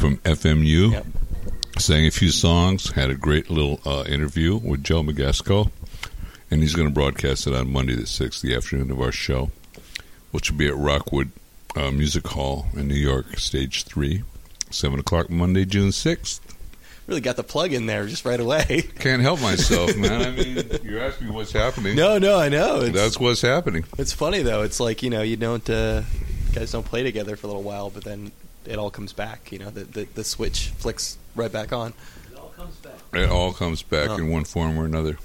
From FMU. Yep. Sang a few songs. Had a great little uh, interview with Joe McGasko, and he's going to broadcast it on Monday the sixth, the afternoon of our show, which will be at Rockwood uh, Music Hall in New York, Stage Three, seven o'clock Monday, June sixth. Really got the plug in there just right away. Can't help myself, man. I mean, you're asking me what's happening. No, no, I know. It's, That's what's happening. it's funny though. It's like you know you don't uh, guys don't play together for a little while, but then it all comes back. You know the the, the switch flicks right back on. It all comes back. It all comes back Oh. in one form or another.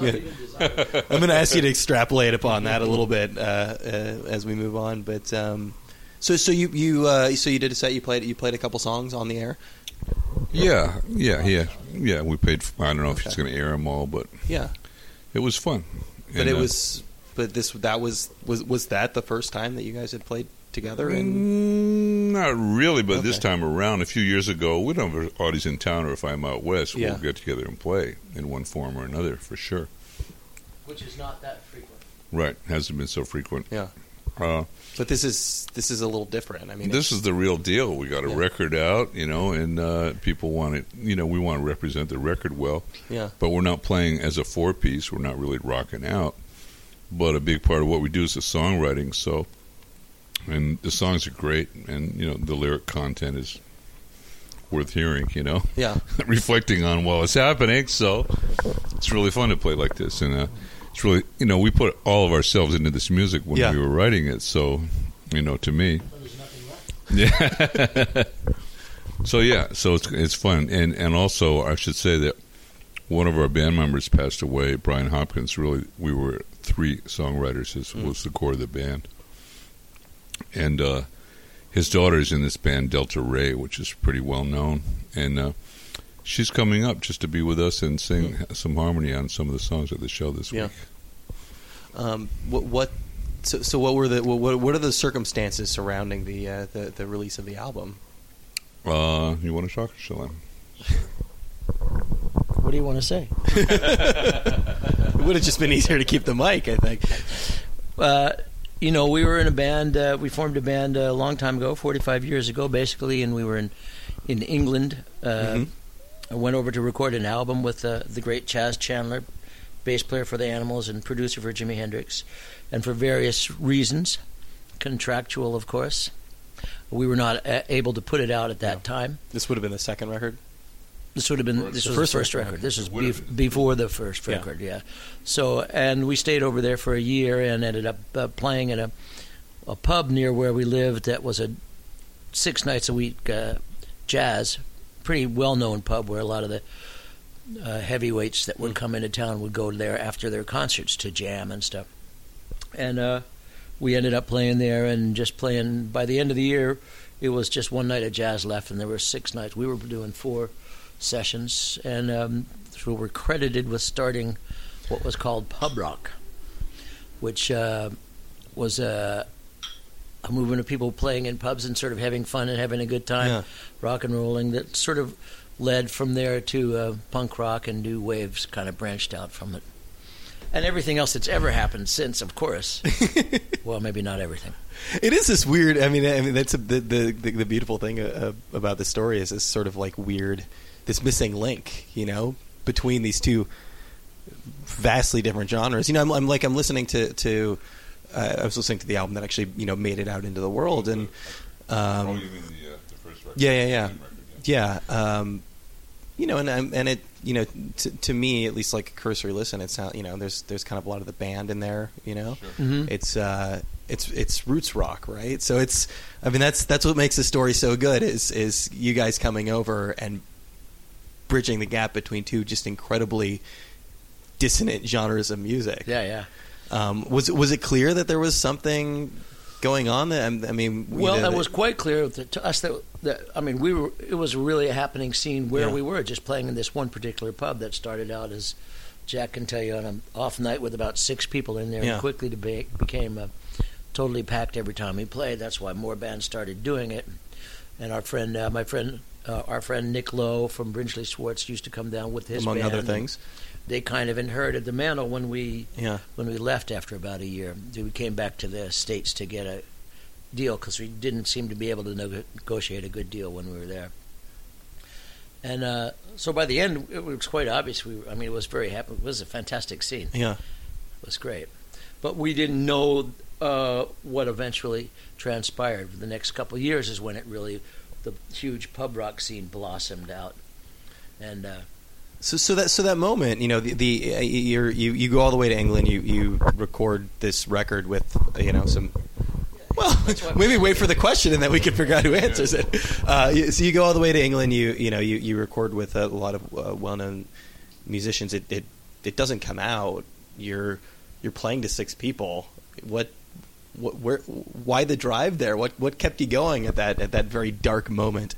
Yeah. I'm going to ask you to extrapolate upon that a little bit uh, uh, as we move on. But um, so so you you uh, so you did a set. You played you played a couple songs on the air. Yeah, yeah, yeah, yeah. We paid. I don't know if he's Okay. going to air them all, but Yeah, it was fun. but And, it uh, was but this that was was was that the first time that you guys had played together? And Mm, not really, but this time around, a few years ago, we don't have audience in town, or if I'm out west, Yeah. we'll get together and play in one form or another for sure. Which is not that frequent. Right? Hasn't been so frequent. Yeah. Uh, but this is this is a little different. I mean, this is the real deal. We got a Yeah. record out, you know, and uh, people want it. You know, we want to represent the record well, yeah but we're not playing as a four piece. We're not really rocking out. But a big part of what we do is the songwriting. So, and the songs are great, and you know, the lyric content is worth hearing. You know. yeah reflecting on while it's happening. So it's really fun to play like this, and uh, it's really you know we put all of ourselves into this music when Yeah. we were writing it. So you know, to me, there's nothing left. yeah. so yeah, so it's it's fun, and and also I should say that one of our band members passed away, Brian Hopkins. Really, we were three songwriters. This Mm. was the core of the band, and uh, his is in this band Delta Rae, which is pretty well known, and. Uh, She's coming up just to be with us and sing some harmony on some of the songs at the show this Mm. Yeah. week. Um, what what so, so what were the what what are the circumstances surrounding the uh, the the release of the album? Uh, you want to talk, shall I? What do you want to say? It would have just been easier to keep the mic, I think. Uh, you know, we were in a band. Uh, we formed a band a long time ago, 45 years ago, basically, and we were in in England. Uh, Mhm. I went over to record an album with uh, the great Chas Chandler, bass player for the Animals and producer for Jimi Hendrix, and for various reasons, contractual, of course, we were not a- able to put it out at that time. This would have been the second record. This would have been this The was first the first record. record. This is bef- before the first record, yeah. So and we stayed over there for a year and ended up uh, playing in a a pub near where we lived that was a six nights a week uh, jazz, pretty well known pub where a lot of the uh, heavyweights that would Mm. come into town would go there after their concerts to jam and stuff. And uh, we ended up playing there and just playing. By the end of the year, it was just one night of jazz left, and there were six nights. We were doing four sessions, and um, so we're credited with starting what was called pub rock, which uh, was a, a movement of people playing in pubs and sort of having fun and having a good time, Yeah. rock and rolling. That sort of led from there to uh, punk rock and new waves, kind of branched out from it. And everything else that's ever happened since, of course. well, maybe not everything. It is this weird. I mean, I mean that's a, the, the the the beautiful thing uh, about the story is this sort of like weird, this missing link, you know, between these two vastly different genres. You know, I'm, I'm like I'm listening to to uh, I was listening to the album that actually you know made it out into the world, and um, oh, you mean the, uh, the first record? Yeah, yeah, yeah. Record, yeah. yeah, um, you know, and and it you know to, to me at least like a cursory listen, it's not you know there's there's kind of a lot of the band in there, you know Sure. Mm-hmm. it's uh it's it's roots rock right so it's i mean that's that's what makes the story so good is is you guys coming over and bridging the gap between two just incredibly dissonant genres of music Yeah, yeah. um was it was it clear that there was something going on that i mean Well, know, it was quite clear that, to us that, that I mean, we were. It was really a happening scene where Yeah. we were, just playing in this one particular pub that started out as Jack can tell you on an off night with about six people in there, Yeah. and quickly deba- became uh, totally packed every time we played. That's why more bands started doing it. And our friend, uh, my friend, uh, our friend Nick Lowe from Brinsley Schwarz used to come down with his among band, other things They kind of inherited the mantle when we yeah when we left after about a year. We came back to the states to get a deal because we didn't seem to be able to nego- negotiate a good deal when we were there. And uh, so by the end, it was quite obvious. We, I mean, it was very happy. It was a fantastic scene. Yeah. It was great, but we didn't know uh, what eventually transpired. The next couple of years is when it really, the huge pub rock scene blossomed out, and uh, So, so that so that moment, you know, the, the uh, you're, you you go all the way to England. You you record this record with uh, you know some. Well, maybe wait for the question and then we can figure out who answers it. Uh, so you go all the way to England. You you know you, you record with a lot of uh, well known musicians. It, it it doesn't come out. You're you're playing to six people. What what where why the drive there? What what kept you going at that at that very dark moment?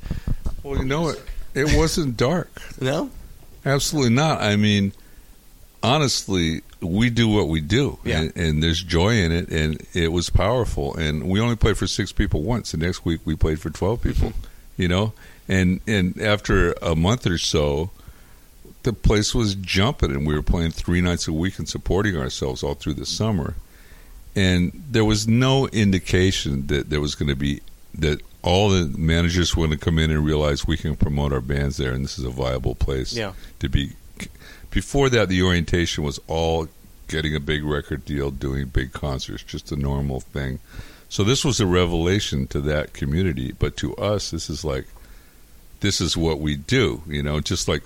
Well, you know it. It wasn't dark. No. Absolutely not. I mean, honestly, we do what we do, Yeah. and, and there's joy in it, and it was powerful. And we only played for six people once. The next week we played for twelve people. Mm-hmm. you know, and and after a month or so, the place was jumping, and we were playing three nights a week and supporting ourselves all through the summer. And there was no indication that there was going to be that all the managers were going to come in and realize we can promote our bands there, and this is a viable place Yeah. to be. Before that, the orientation was all getting a big record deal, doing big concerts, just a normal thing. So this was a revelation to that community, but to us, this is like, this is what we do. You know, just like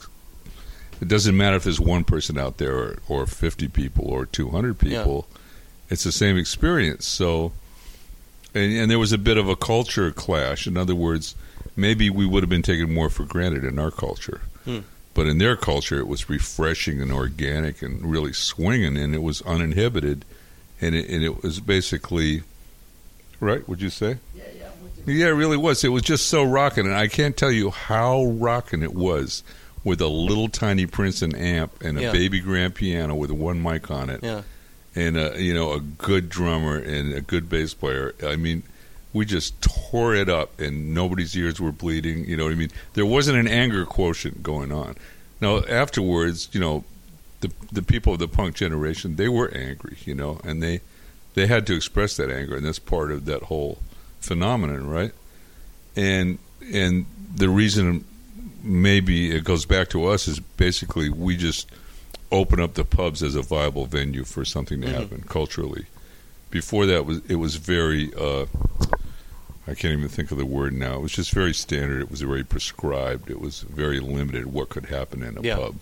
it doesn't matter if there's one person out there or, or 50 people or 200 people. It's the same experience. So, and, and there was a bit of a culture clash. In other words, maybe we would have been taken more for granted in our culture. Hmm. But in their culture, it was refreshing and organic and really swinging, and it was uninhibited, and it, and it was basically, right? Would you say? yeah, yeah. Yeah, it really was. It was just so rocking, and I can't tell you how rocking it was with a little tiny Princeton amp and a Yeah. baby grand piano with one mic on it, Yeah. And a you know a good drummer and a good bass player. I mean, we just tore it up, and nobody's ears were bleeding. You know what I mean? There wasn't an anger quotient going on. Now afterwards, you know, the the people of the punk generation they were angry, you know, and they they had to express that anger, and that's part of that whole phenomenon, right? And and the reason maybe it goes back to us is basically we just open up the pubs as a viable venue for something to Mhm. happen culturally. Before that was it was very uh, I can't even think of the word now. It was just very standard. It was very prescribed. It was very limited what could happen in a Yeah. pub.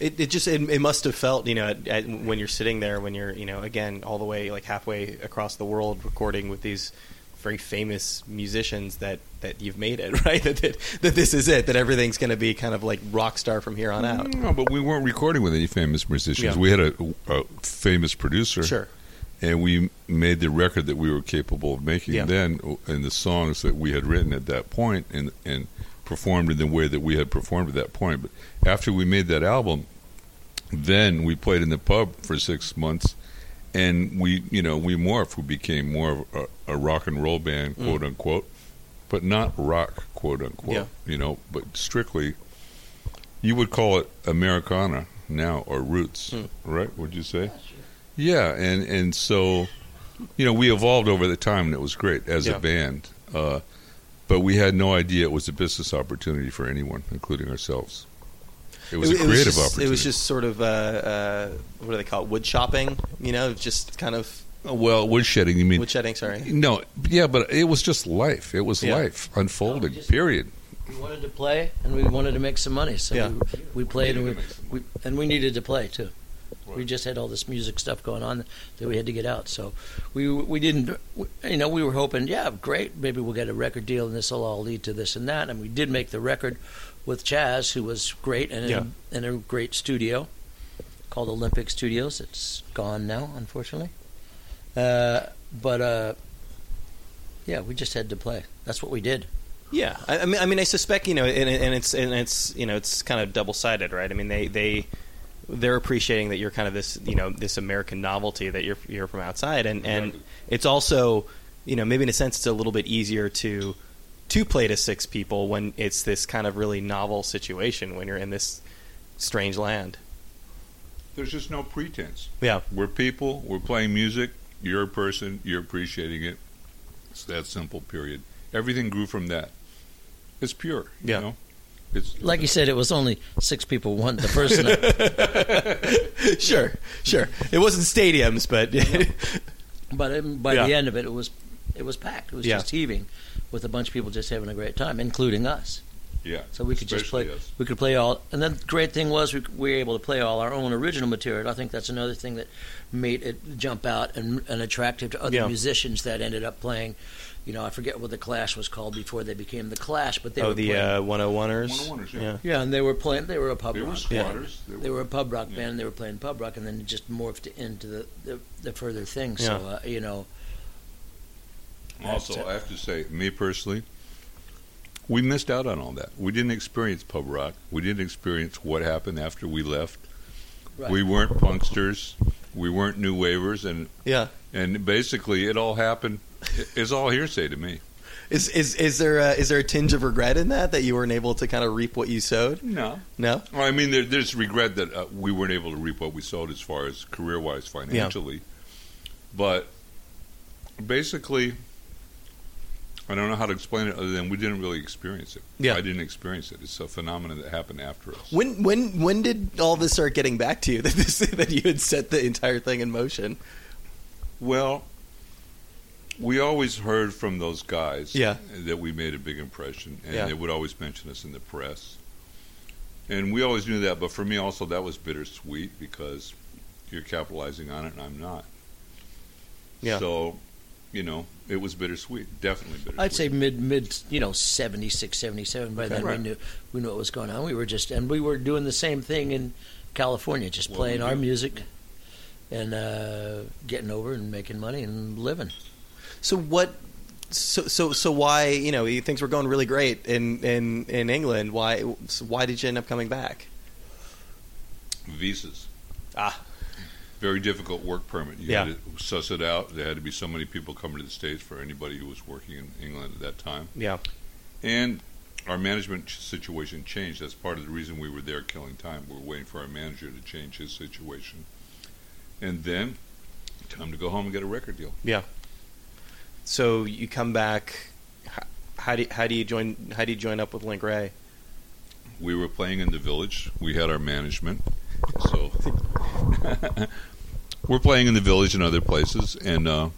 It, it just it, it must have felt you know at, at, when you're sitting there when you're you know again all the way like halfway across the world recording with these very famous musicians that that you've made it right that that, that this is it that everything's going to be kind of like rock star from here on out No, but we weren't recording with any famous musicians. Yeah. We had a, a famous producer. sure and we made the record that we were capable of making Yeah. then and the songs that we had written at that point and and performed in the way that we had performed at that point but after we made that album then we played in the pub for six months and we you know we morphed we became more of a, a rock and roll band Mm. quote unquote but not rock quote unquote Yeah. you know but strictly you would call it americana now or roots Mm. right would you say yeah, and and so, you know, we evolved over the time, and it was great as Yeah. a band. Uh, but we had no idea it was a business opportunity for anyone, including ourselves. It was a creative just, opportunity. it was just sort of uh, uh, what do they call it wood shopping you know just kind of Oh, well, woodshedding. You mean wood shedding sorry no? Yeah, but it was just life. It was Yeah. life unfolding. No, just- period. We wanted to play, and we wanted to make some money, so Yeah. we, we played, and we, needed to we and we needed to play too. We just had all this music stuff going on that we had to get out. So we we didn't, you know, we were hoping, yeah, great, maybe we'll get a record deal, and this will all lead to this and that. And we did make the record with Chas, who was great, and Yeah. in, in a great studio called Olympic Studios. It's gone now, unfortunately. Uh, but uh, yeah, we just had to play. That's what we did. Yeah, I, I mean, I mean, I suspect you know, and, and it's and it's you know, it's kind of double sided, right? I mean, they they they're appreciating that you're kind of this you know this American novelty that you're you're from outside, and and Exactly. it's also you know maybe in a sense it's a little bit easier to to play to six people when it's this kind of really novel situation when you're in this strange land. There's just no pretense. Yeah, We're people. We're playing music. You're a person. You're appreciating it. It's that simple. Period. Everything grew from that. It's pure. Yeah. You know? It's Like you said, it was only six people one the person. sure, sure. It wasn't stadiums, but But um, by Yeah. the end of it, it was it was packed. It was Yeah. just heaving, with a bunch of people just having a great time, including us. yeah. So we could just play. us. We could play all. And then the great thing was we, we were able to play all our own original material. I think that's another thing that made it jump out and, and attractive to other Yeah. musicians that ended up playing. You know, I forget what the Clash was called before they became the Clash, but they oh, were the playing. uh, 101ers. 101ers, yeah. yeah. yeah, and they were playing. They were a pub They were rock. squatters. They were a pub rock Yeah. band. They were playing pub rock, and then it just morphed into the the, the further things. So Yeah. uh, you know, Also, I have to say, me personally, we missed out on all that. We didn't experience pub rock. We didn't experience what happened after we left. Right. We weren't punksters. We weren't new wavers, and Yeah. and basically, it all happened. It's all hearsay to me. Is is is there a, is there a tinge of regret in that that you weren't able to kind of reap what you sowed? No, No. well, I mean, there, there's regret that uh, we weren't able to reap what we sowed as far as career wise, financially. But basically, I don't know how to explain it other than we didn't really experience it. Yeah. I didn't experience it. It's a phenomenon that happened after us. When when when did all this start getting back to you that this, that you had set the entire thing in motion? Well, we always heard from those guys Yeah. that we made a big impression, and Yeah. they would always mention us in the press. And we always knew that, but for me also that was bittersweet because you're capitalizing on it and I'm not. Yeah. So, you know, it was bittersweet, definitely bittersweet. I'd say mid mid you know 76, 77. By then Right. we knew we knew what was going on. We were just and we were doing the same thing in California, just Well, playing our music and uh, getting over and making money and living. So what? So so so why you know things were going really great in in in England? Why so why did you end up coming back? visas. Ah. Very difficult work permit. You Yeah. had to suss it out. There had to be so many people coming to the States for anybody who was working in England at that time. Yeah. And our management situation changed. That's part of the reason we were there killing time. We were waiting for our manager to change his situation. And then, time to go home and get a record deal. Yeah. So you come back. How do how do you join? How do you join up with Link Wray? We were playing in the village. We had our management. So we're playing in the village and other places. And uh,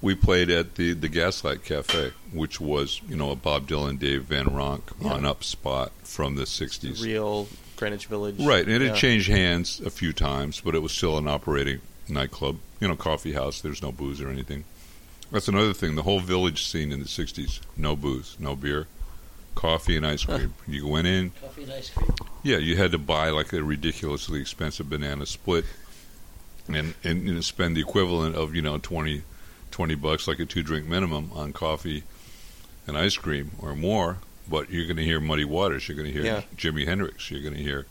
we played at the, the Gaslight Cafe, which was, you know, a Bob Dylan, Dave Van Ronk Yeah. on up spot from the 60s. Real Greenwich Village. Right, and it Yeah. had changed hands a few times, but it was still an operating nightclub, you know, coffee house. There's no booze or anything. That's another thing. The whole village scene in the '60s: no booze, no beer, coffee and ice cream. You went in, Coffee and ice cream. yeah, you had to buy like a ridiculously expensive banana split, and and know, spend the equivalent of you know 20, 20 bucks, like a two drink minimum, on coffee and ice cream or more. But you're going to hear Muddy Waters. You're going to hear Yeah. Jimi Hendrix. You're going to hear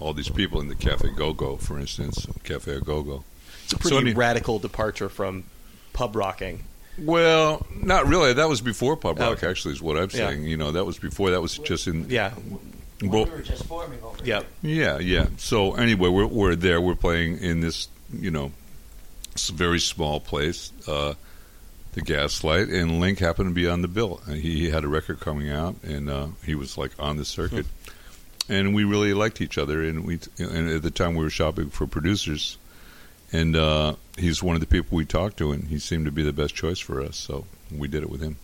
all these people in the Cafe Go Go, for instance, Cafe Go Go. It's a pretty So radical departure from pub rocking. Well, not really. That was before pub rock. okay. Actually, is what I'm Yeah. saying. You know, that was before. That was just in. Yeah. Well, we were just forming over Yeah. here. Yeah, yeah. So anyway, we're we're there. We're playing in this, you know, s- very small place, uh, the Gaslight, and Link happened to be on the bill. And he, he had a record coming out, and uh, he was like on the circuit, and we really liked each other. And we and at the time we were shopping for producers, and uh, he's one of the people we talked to, and he seemed to be the best choice for us. So we did it with him.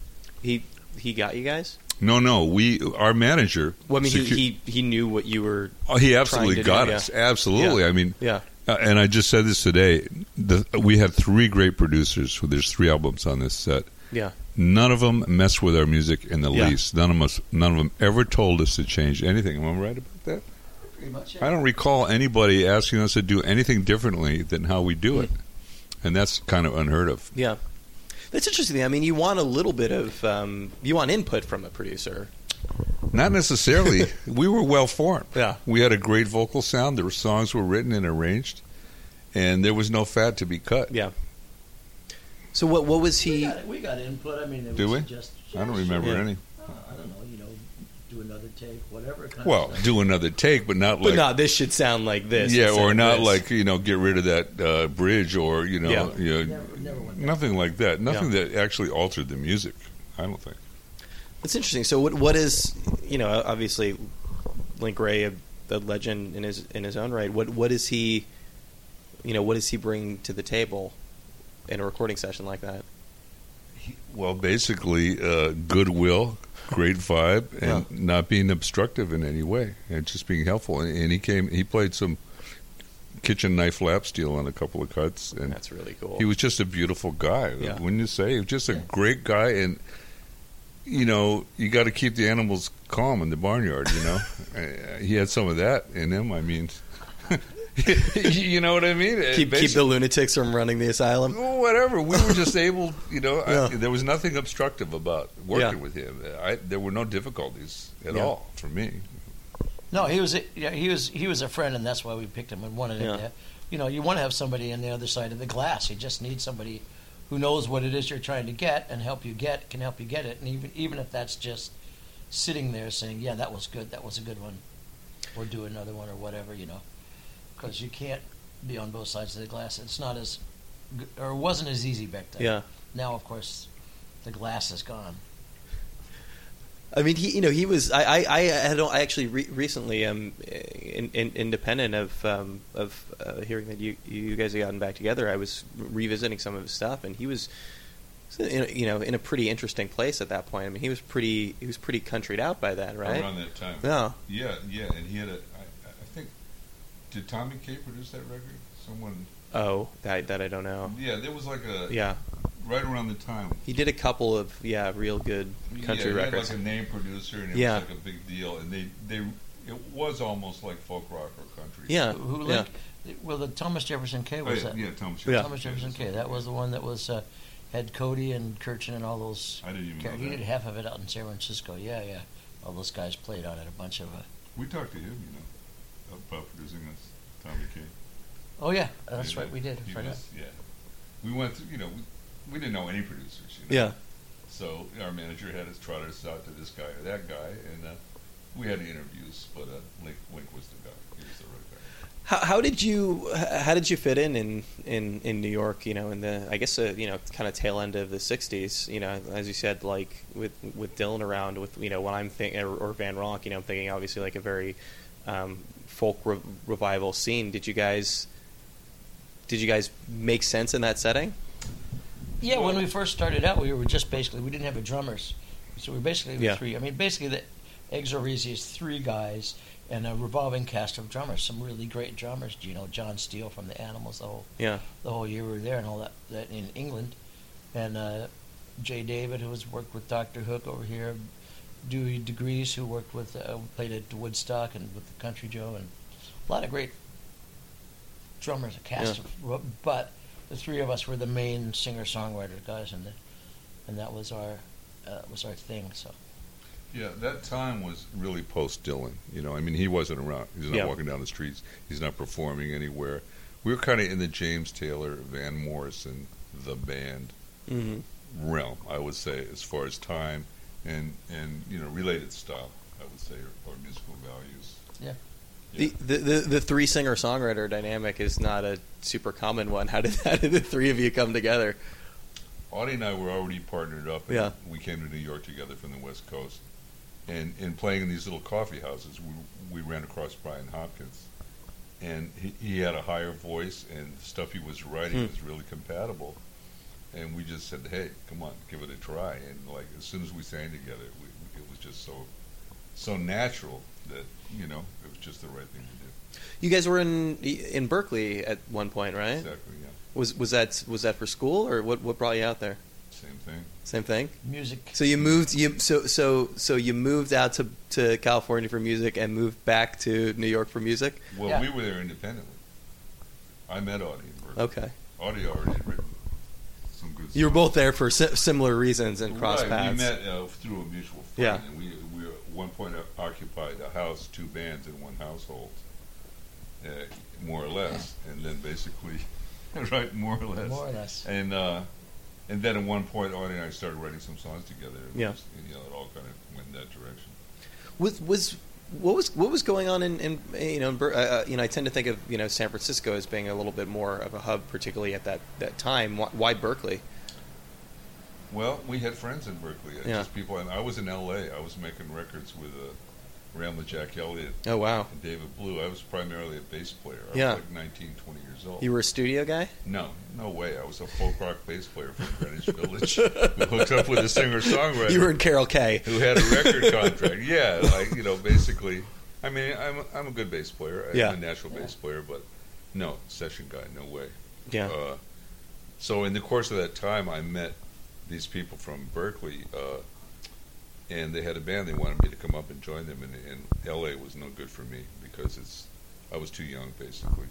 He he got you guys. No, no, we our manager. Well, I mean, he, secu- he he knew what you were. Oh, he absolutely to do, got yeah. us. Absolutely. I mean, Yeah. uh, and I just said this today. The, we had three great producers. There's three albums on this set. Yeah. None of them mess with our music in the Yeah. least. None of us. None of them ever told us to change anything. Am I right about that? Pretty much. I don't recall anybody asking us to do anything differently than how we do it, and that's kind of unheard of. Yeah. That's interesting. I mean, you want a little bit of um, you want input from a producer. Not necessarily. we were well formed. Yeah. We had a great vocal sound. The songs were written and arranged, and there was no fat to be cut. Yeah. So what what was We he? got, we got input. I mean, it Do was we? Just, I don't remember Yeah. any. Uh, I don't know. You know, do another take, whatever kind Well, of stuff. do another take, but not But like no, this should sound like this. yeah, or not this. like you know, get rid of that uh, bridge, or you know, Yeah. you know, Never- never nothing like that. Nothing that actually altered the music. I don't think. It's interesting. So, what what is you know obviously Link Wray a, a legend in his in his own right. What what is he? You know, what does he bring to the table in a recording session like that? Well, basically, uh, goodwill, great vibe, and Yeah. not being obstructive in any way, and just being helpful. And, and he came, he played some kitchen knife lap steel on a couple of cuts, and That's really cool. he was just a beautiful guy. Yeah. Wouldn't you say? He was just a Yeah. great guy, and you know, you got to keep the animals calm in the barnyard. You know, Uh, he had some of that in him. I mean. you know what I mean? keep keep the lunatics from running the asylum. whatever. We were just able, you know. Yeah. I, there was nothing obstructive about working Yeah. with him. I, there were no difficulties at Yeah. all for me. No, he was a, yeah, he was he was a friend, and that's why we picked him and wanted Yeah. him to. You know, you want to have somebody on the other side of the glass. You just need somebody who knows what it is you're trying to get and help you get can help you get it, and even even if that's just sitting there saying, "Yeah, that was good. That was a good one," or do another one or whatever. You know, because you can't be on both sides of the glass. It's not as or it wasn't as easy back then. Yeah. Now, of course, the glass is gone. I mean, he, you know, he was. I, I, I had I actually re- recently, um, in, in, independent of, um, of uh, hearing that you, you guys had gotten back together. I was revisiting some of his stuff, and he was, you know, in a pretty interesting place at that point. I mean, he was pretty, he was pretty countryed out by then, right? Around that time. Yeah. Yeah, yeah, and he had a. I, I think. Did Tommy Kaye produce that record? Someone. Oh, that that I don't know. Yeah, there was like a. Yeah, Right around the time. he did a couple of yeah, real good country yeah, he records. Had like a name producer, and it Yeah. was like a big deal. And they, they, it was almost like folk rock or country. yeah, Who yeah. Link- Well, the Thomas Jefferson Kaye Oh, was yeah, that. yeah, Thomas. Yeah. Thomas Jefferson Kaye. That was the one that was uh, had Cody and Kirchen and all those. I didn't even know He did half of it out in San Francisco. Yeah, yeah. All those guys played on it. A bunch of. Uh, We talked to him, you know, about producing this, Tommy Kaye. oh yeah, that's Yeah, right. We did. he Right was- yeah. We went through, you know, we, we didn't know any producers, you know. Yeah. So our manager had us trot us out to this guy or that guy, and uh, we had interviews, but uh, Link, Link was the guy. He was the right guy. How, how did you how did you fit in, in in in New York? You know, in the I guess uh, you know kind of tail end of the '60s. You know, as you said, like with with Dylan around, with you know when I'm thinking or, or Van Ronk, you know, I'm thinking obviously like a very um, folk re- revival scene. Did you guys did you guys make sense in that setting? Yeah, when we first started out, we were just basically we didn't have a drummers, so we were basically Yeah. three. I mean, basically the Easy is three guys and a revolving cast of drummers. Some really great drummers. You know, John Steele from the Animals. The whole Yeah, the whole year we were there and all that, that in England. And uh, Jay David, who has worked with Dr. Hook over here, Dewey Degrees, who worked with, uh, played at Woodstock and with the Country Joe, and a lot of great drummers, a cast Yeah. of, but the three of us were the main singer songwriter guys, and the, and that was our uh, was our thing. So Yeah, that time was really post Dylan. You know, I mean, he wasn't around. He's not Yeah. walking down the streets. He's not performing anywhere. We were kind of in the James Taylor, Van Morrison, the band hmm realm, I would say, as far as time and and you know related style. I would say, or, or musical values. yeah, The, the the the three singer songwriter dynamic is not a super common one. How did how did the three of you come together? Audie and I were already partnered up. And Yeah. We came to New York together from the West Coast, and in playing in these little coffee houses, we we ran across Brian Hopkins, and he, he had a higher voice, and the stuff he was writing Hmm. was really compatible. And we just said, "Hey, come on, give it a try." And like as soon as we sang together, we, it was just so so natural that you know it was just the right thing to do. You guys were in in Berkeley at one point, right? Exactly. Yeah. Was was that was that for school or what? What brought you out there? Same thing. Same thing. music. So you moved you so so so you moved out to to California for music and moved back to New York for music. Well, Yeah. we were there independently. I met Audie in Berkeley. Okay, Audie already had written some good. you were both there for si- similar reasons and cross right, paths. We met uh, through a mutual friend, Yeah. and we we at one point occupied a house, two bands in one household, uh, more or less, and then basically, right, more or less, More or less. and uh, and then at one point, Audie and I started writing some songs together. and Yeah. just, you know, it all kind of went in that direction. Was was what was what was going on in, in you know in, uh, uh, you know I tend to think of you know San Francisco as being a little bit more of a hub, particularly at that that time. Why, why Berkeley? Well, we had friends in Berkeley. uh, Yeah. Just people, and I was in L.A. I was making records with uh, Ramblin' Jack Elliott Oh wow, and David Blue. I was primarily a bass player. I Yeah. was like 19, 20 years old. you were a studio guy. no, no way. I was a folk rock bass player from Greenwich Village. who hooked up with a singer songwriter You were in Carol K. who had a record contract. Yeah, like you know, basically. I mean, I'm a, I'm a good bass player. I'm Yeah. a natural bass player, but no session guy. No way. Yeah, Uh, so in the course of that time, I met these people from Berkeley, uh, and they had a band. They wanted me to come up and join them, and, and L.A. was no good for me because it's I was too young, basically,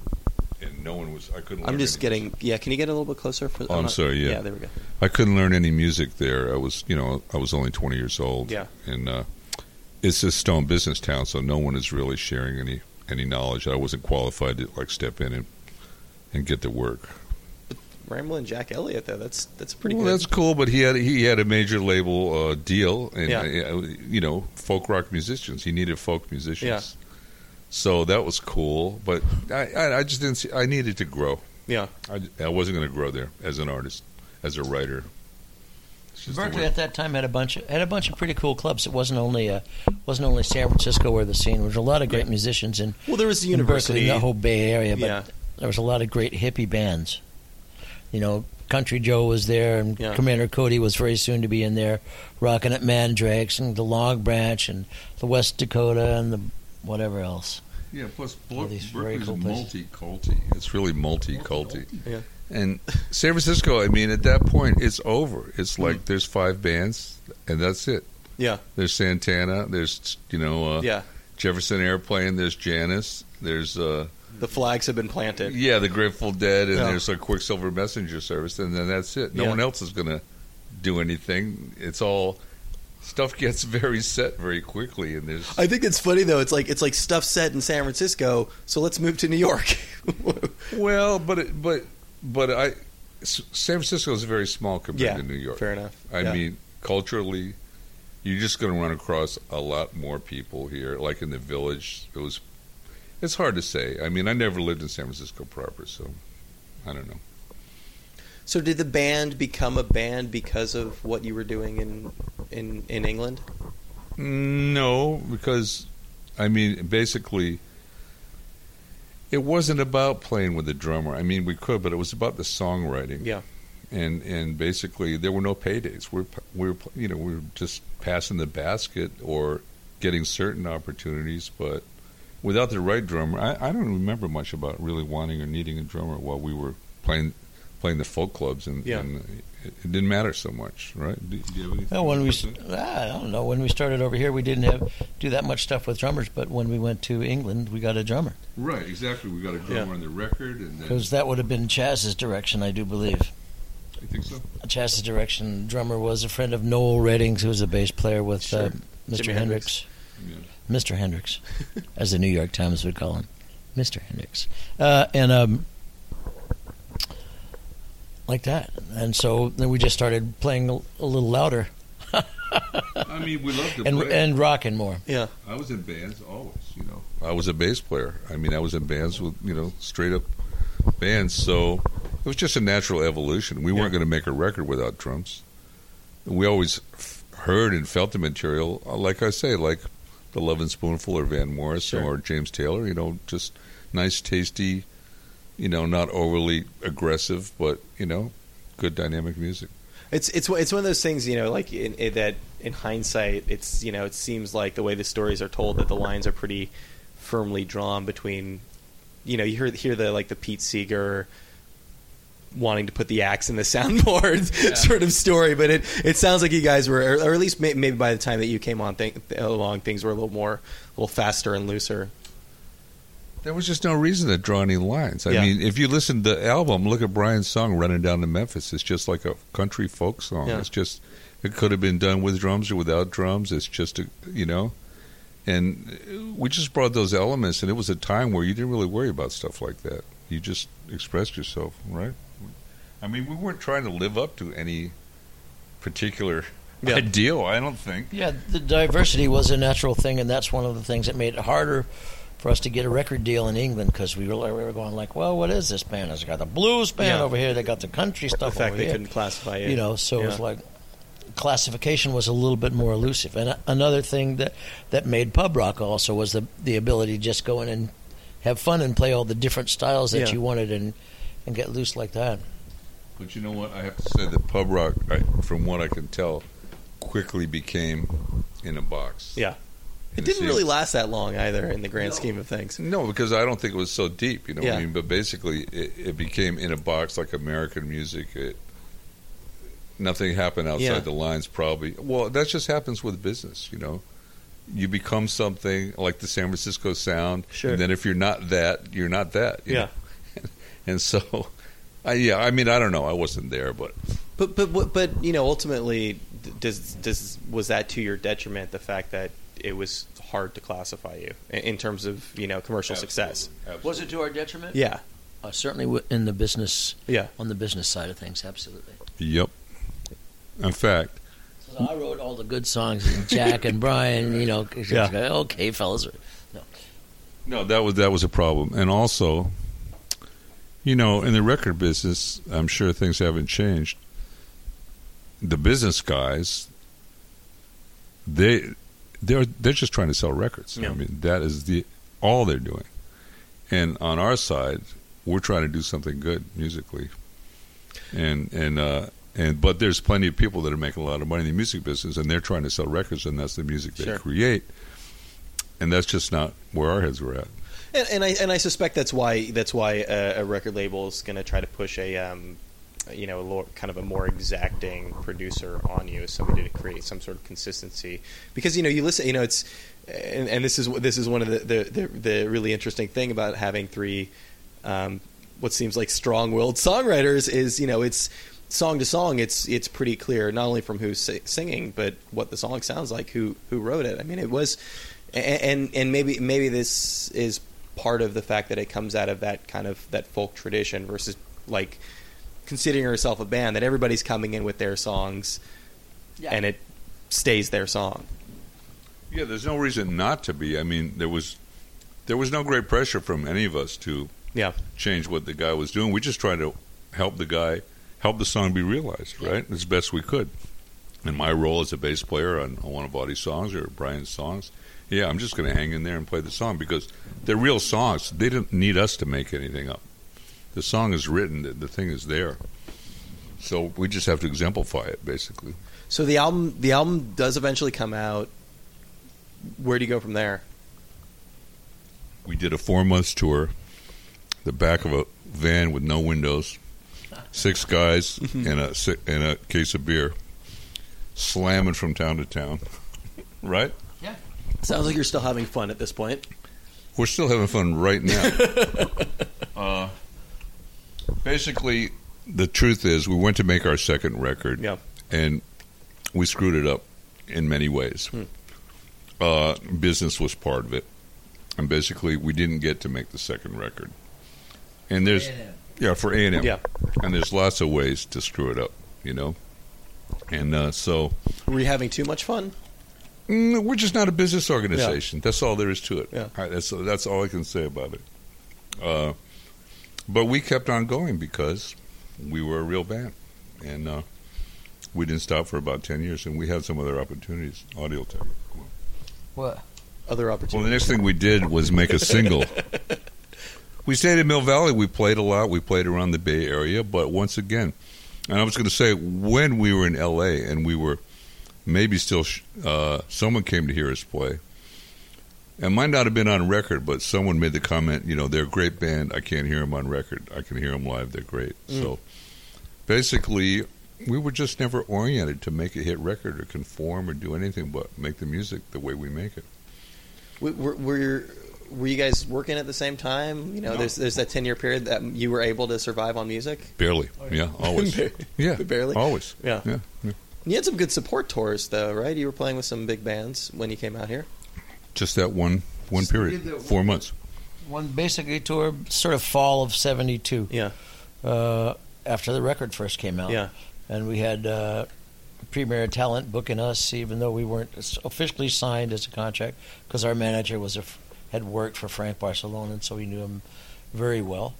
and no one was. I couldn't. I'm just getting. music. Yeah, can you get a little bit closer? For, Oh, I'm sorry, yeah. yeah, there we go. I couldn't learn any music there. I was, you know, I was only 20 years old. Yeah. and uh, it's a stone business town, so no one is really sharing any any knowledge. I wasn't qualified to like step in and and get to work. Ramblin' Jack Elliott though. That's that's pretty well, good. that's cool, but he had he had a major label uh, deal, and Yeah. uh, you know, folk rock musicians. He needed folk musicians, Yeah. so that was cool. But I, I, I just didn't. See, I needed to grow. yeah. I, I wasn't going to grow there as an artist, as a writer. It's Berkeley at that time had a bunch of, had a bunch of pretty cool clubs. It wasn't only uh, wasn't only San Francisco where the scene. There was a lot of great musicians in, Well, there was the in Berkeley, university. the whole Bay Area, but yeah, there was a lot of great hippie bands. You know, Country Joe was there, and Yeah. Commander Cody was very soon to be in there, rocking at Mandrakes and the Long Branch and the West Dakota and the whatever else. Yeah, plus All these Berkeley's cool places. multi-culty. It's really multi-culty. Yeah. And San Francisco, I mean, at that point, it's over. It's Hmm. like there's five bands, and that's it. yeah, There's Santana. There's you know uh, yeah. Jefferson Airplane. There's Janis. There's uh, The flags have been planted. yeah, the Grateful Dead, and Yeah. there's a Quicksilver Messenger Service, and then that's it. No Yeah. one else is gonna do anything. It's all stuff gets very set very quickly, and there's I think it's funny though. It's like it's like stuff set in San Francisco, so let's move to New York. Well, but it, but but I, San Francisco is very small compared yeah, to New York. Fair enough. I mean, culturally, you're just going to run across a lot more people here. Like in the village, it was. It's hard to say. I mean, I never lived in San Francisco proper, so I don't know. So did the band become a band because of what you were doing in in in England? No, because I mean, basically, it wasn't about playing with the drummer. I mean, we could, but it was about the songwriting. Yeah. and and basically there were no paydays. We're we were you know we were just passing the basket or getting certain opportunities, but without the right drummer, I, I don't remember much about really wanting or needing a drummer while we were playing playing the folk clubs, and, Yeah. and it, it didn't matter so much, right? Do, do you have anything? Well, when we, to? I don't know, when we started over here, we didn't have do that much stuff with drummers. But when we went to England, we got a drummer right, exactly. We got a drummer Yeah. on the record, and because that would have been Chas's direction, I do believe. I think so. Chas's direction drummer was a friend of Noel Redding's, who was a bass player with uh, Sure. Mr. Jimi Hendrix. Yeah. Mr. Hendrix, as the New York Times would call him, Mr. Hendrix, uh, and um, like that. And so then we just started playing a, a little louder I mean, we loved to and play. and rocking more. Yeah. I was in bands always, you know. I was a bass player. I mean, I was in bands with, you know, straight up bands. So it was just a natural evolution. We weren't Yeah. going to make a record without drums. We always f- heard and felt the material, uh, like I say, like the Lovin' Spoonful or Van Morrison Sure. or James Taylor, you know, just nice, tasty, you know, not overly aggressive, but, you know, good dynamic music. It's it's one- it's one of those things you know like in, in that in hindsight it's you know it seems like the way the stories are told that the lines are pretty firmly drawn between you know you hear hear the like the Pete Seeger wanting to put the axe in the soundboard sort of story but it it sounds like you guys were or, or at least may, maybe by the time that you came on th- along things were a little more a little faster and looser There was just no reason to draw any lines. I Yeah. mean, if you listen to the album, look at Brian's song "Running Down to Memphis." It's just like a country folk song. Yeah. It's just it could have been done with drums or without drums. It's just a you know, and we just brought those elements, and it was a time where you didn't really worry about stuff like that. You just expressed yourself, right? I mean, we weren't trying to live up to any particular Yeah. ideal. I don't think. Yeah, the diversity was a natural thing, and that's one of the things that made it harder for us to get a record deal in England because we were we were going like, well, what is this band? It's got the blues band Yeah. over here. They got the country the stuff fact over they here. couldn't classify it. you know, so it was like classification was a little bit more elusive. And a- another thing that that made pub rock also was the the ability to just go in and have fun and play all the different styles that Yeah. you wanted and and get loose like that. But you know what? I have to say that pub rock, I, from what I can tell, quickly became in a box. Yeah. It didn't really last that long either in the grand scheme of things. No, because I don't think it was so deep. You know what Yeah. I mean? But basically, it, it became in a box like American music. It, nothing happened outside Yeah. the lines. Probably. Well, that just happens with business. You know, you become something like the San Francisco Sound. Sure. And then if you're not that, you're not that. you Yeah. know? and so, I, yeah. I mean, I don't know. I wasn't there, but But but but, but you know, ultimately, does does was that to your detriment? The fact that it was hard to classify you in, in terms of you know commercial success. Was it to our detriment? Yeah, Uh, certainly in the business yeah, on the business side of things, absolutely. Yep. In fact, So I wrote all the good songs, and Jack and Brian, you know, Yeah. okay, fellas. No, No, that was that was a problem, and also, you know, in the record business, I'm sure things haven't changed. The business guys, they they're they're just trying to sell records. Yeah. I mean, that is the all they're doing, and on our side, we're trying to do something good musically, and and uh, and but there's plenty of people that are making a lot of money in the music business, and they're trying to sell records, and that's the music they Sure. create, and that's just not where our heads were at. And, and I and I suspect that's why that's why a, a record label is going to try to push a um, you know kind of a more exacting producer on you, somebody to create some sort of consistency. Because you know you listen, you know it's and, and this is this is one of the the, the the really interesting thing about having three um, what seems like strong-willed songwriters is you know it's song to song it's it's pretty clear not only from who's singing but what the song sounds like who who wrote it i mean it was and and maybe maybe this is part of the fact that it comes out of that kind of that folk tradition versus like considering yourself a band that everybody's coming in with their songs Yeah. and it stays their song Yeah, there's no reason not to be. I mean, there was there was no great pressure from any of us to yeah change what the guy was doing. We just tried to help the guy, help the song be realized, right, as best we could. And my role as a bass player on, on one of Audie's songs or Brian's songs, yeah, I'm just going to hang in there and play the song because they're real songs. They didn't need us to make anything up. The song is written. The, the thing is there. So we just have to exemplify it, basically. so the album the album does eventually come out where do you go from there we did a four months tour, the back of a van with no windows, six guys and a and a case of beer, slamming from town to town. right? Sounds like you're still having fun at this point We're still having fun right now. uh, basically, the truth is, we went to make our second record, yeah and we screwed it up in many ways. Hmm. Uh, business was part of it, and basically, we didn't get to make the second record. And there's yeah for A and M, Yeah. and there's lots of ways to screw it up, you know. And uh, so were you having too much fun mm, we're just not a business organization. That's all there is to it. Yeah. That's that's all I can say about it. Uh, but we kept on going because we were a real band, and uh, we didn't stop for about ten years, and we had some other opportunities. Audio tech. What? other opportunities? Well, the next thing we did was make a single. we stayed in Mill Valley. We played a lot. We played around the Bay Area. But once again, and I was going to say, when we were in L.A. and we were maybe still, uh, someone came to hear us play. And might not have been on record, but someone made the comment, you know, they're a great band. I can't hear them on record. I can hear them live. They're great. Mm. So basically, we were just never oriented to make a hit record or conform or do anything but make the music the way we make it. Were, were, were, you guys working at the same time? You know, No. there's there's that ten year period that you were able to survive on music. Barely. Yeah, always. Yeah, Barely? Always. Yeah. Yeah. yeah. You had some good support tours, though, right? You were playing with some big bands when you came out here. Just that one one So period, you did the- four months. One basically tour, sort of fall of '72, Yeah, uh, after the record first came out. yeah, and we had uh, Premier Talent booking us, even though we weren't officially signed as a contract, because our manager was a, had worked for Frank Barsalona, and so we knew him very well.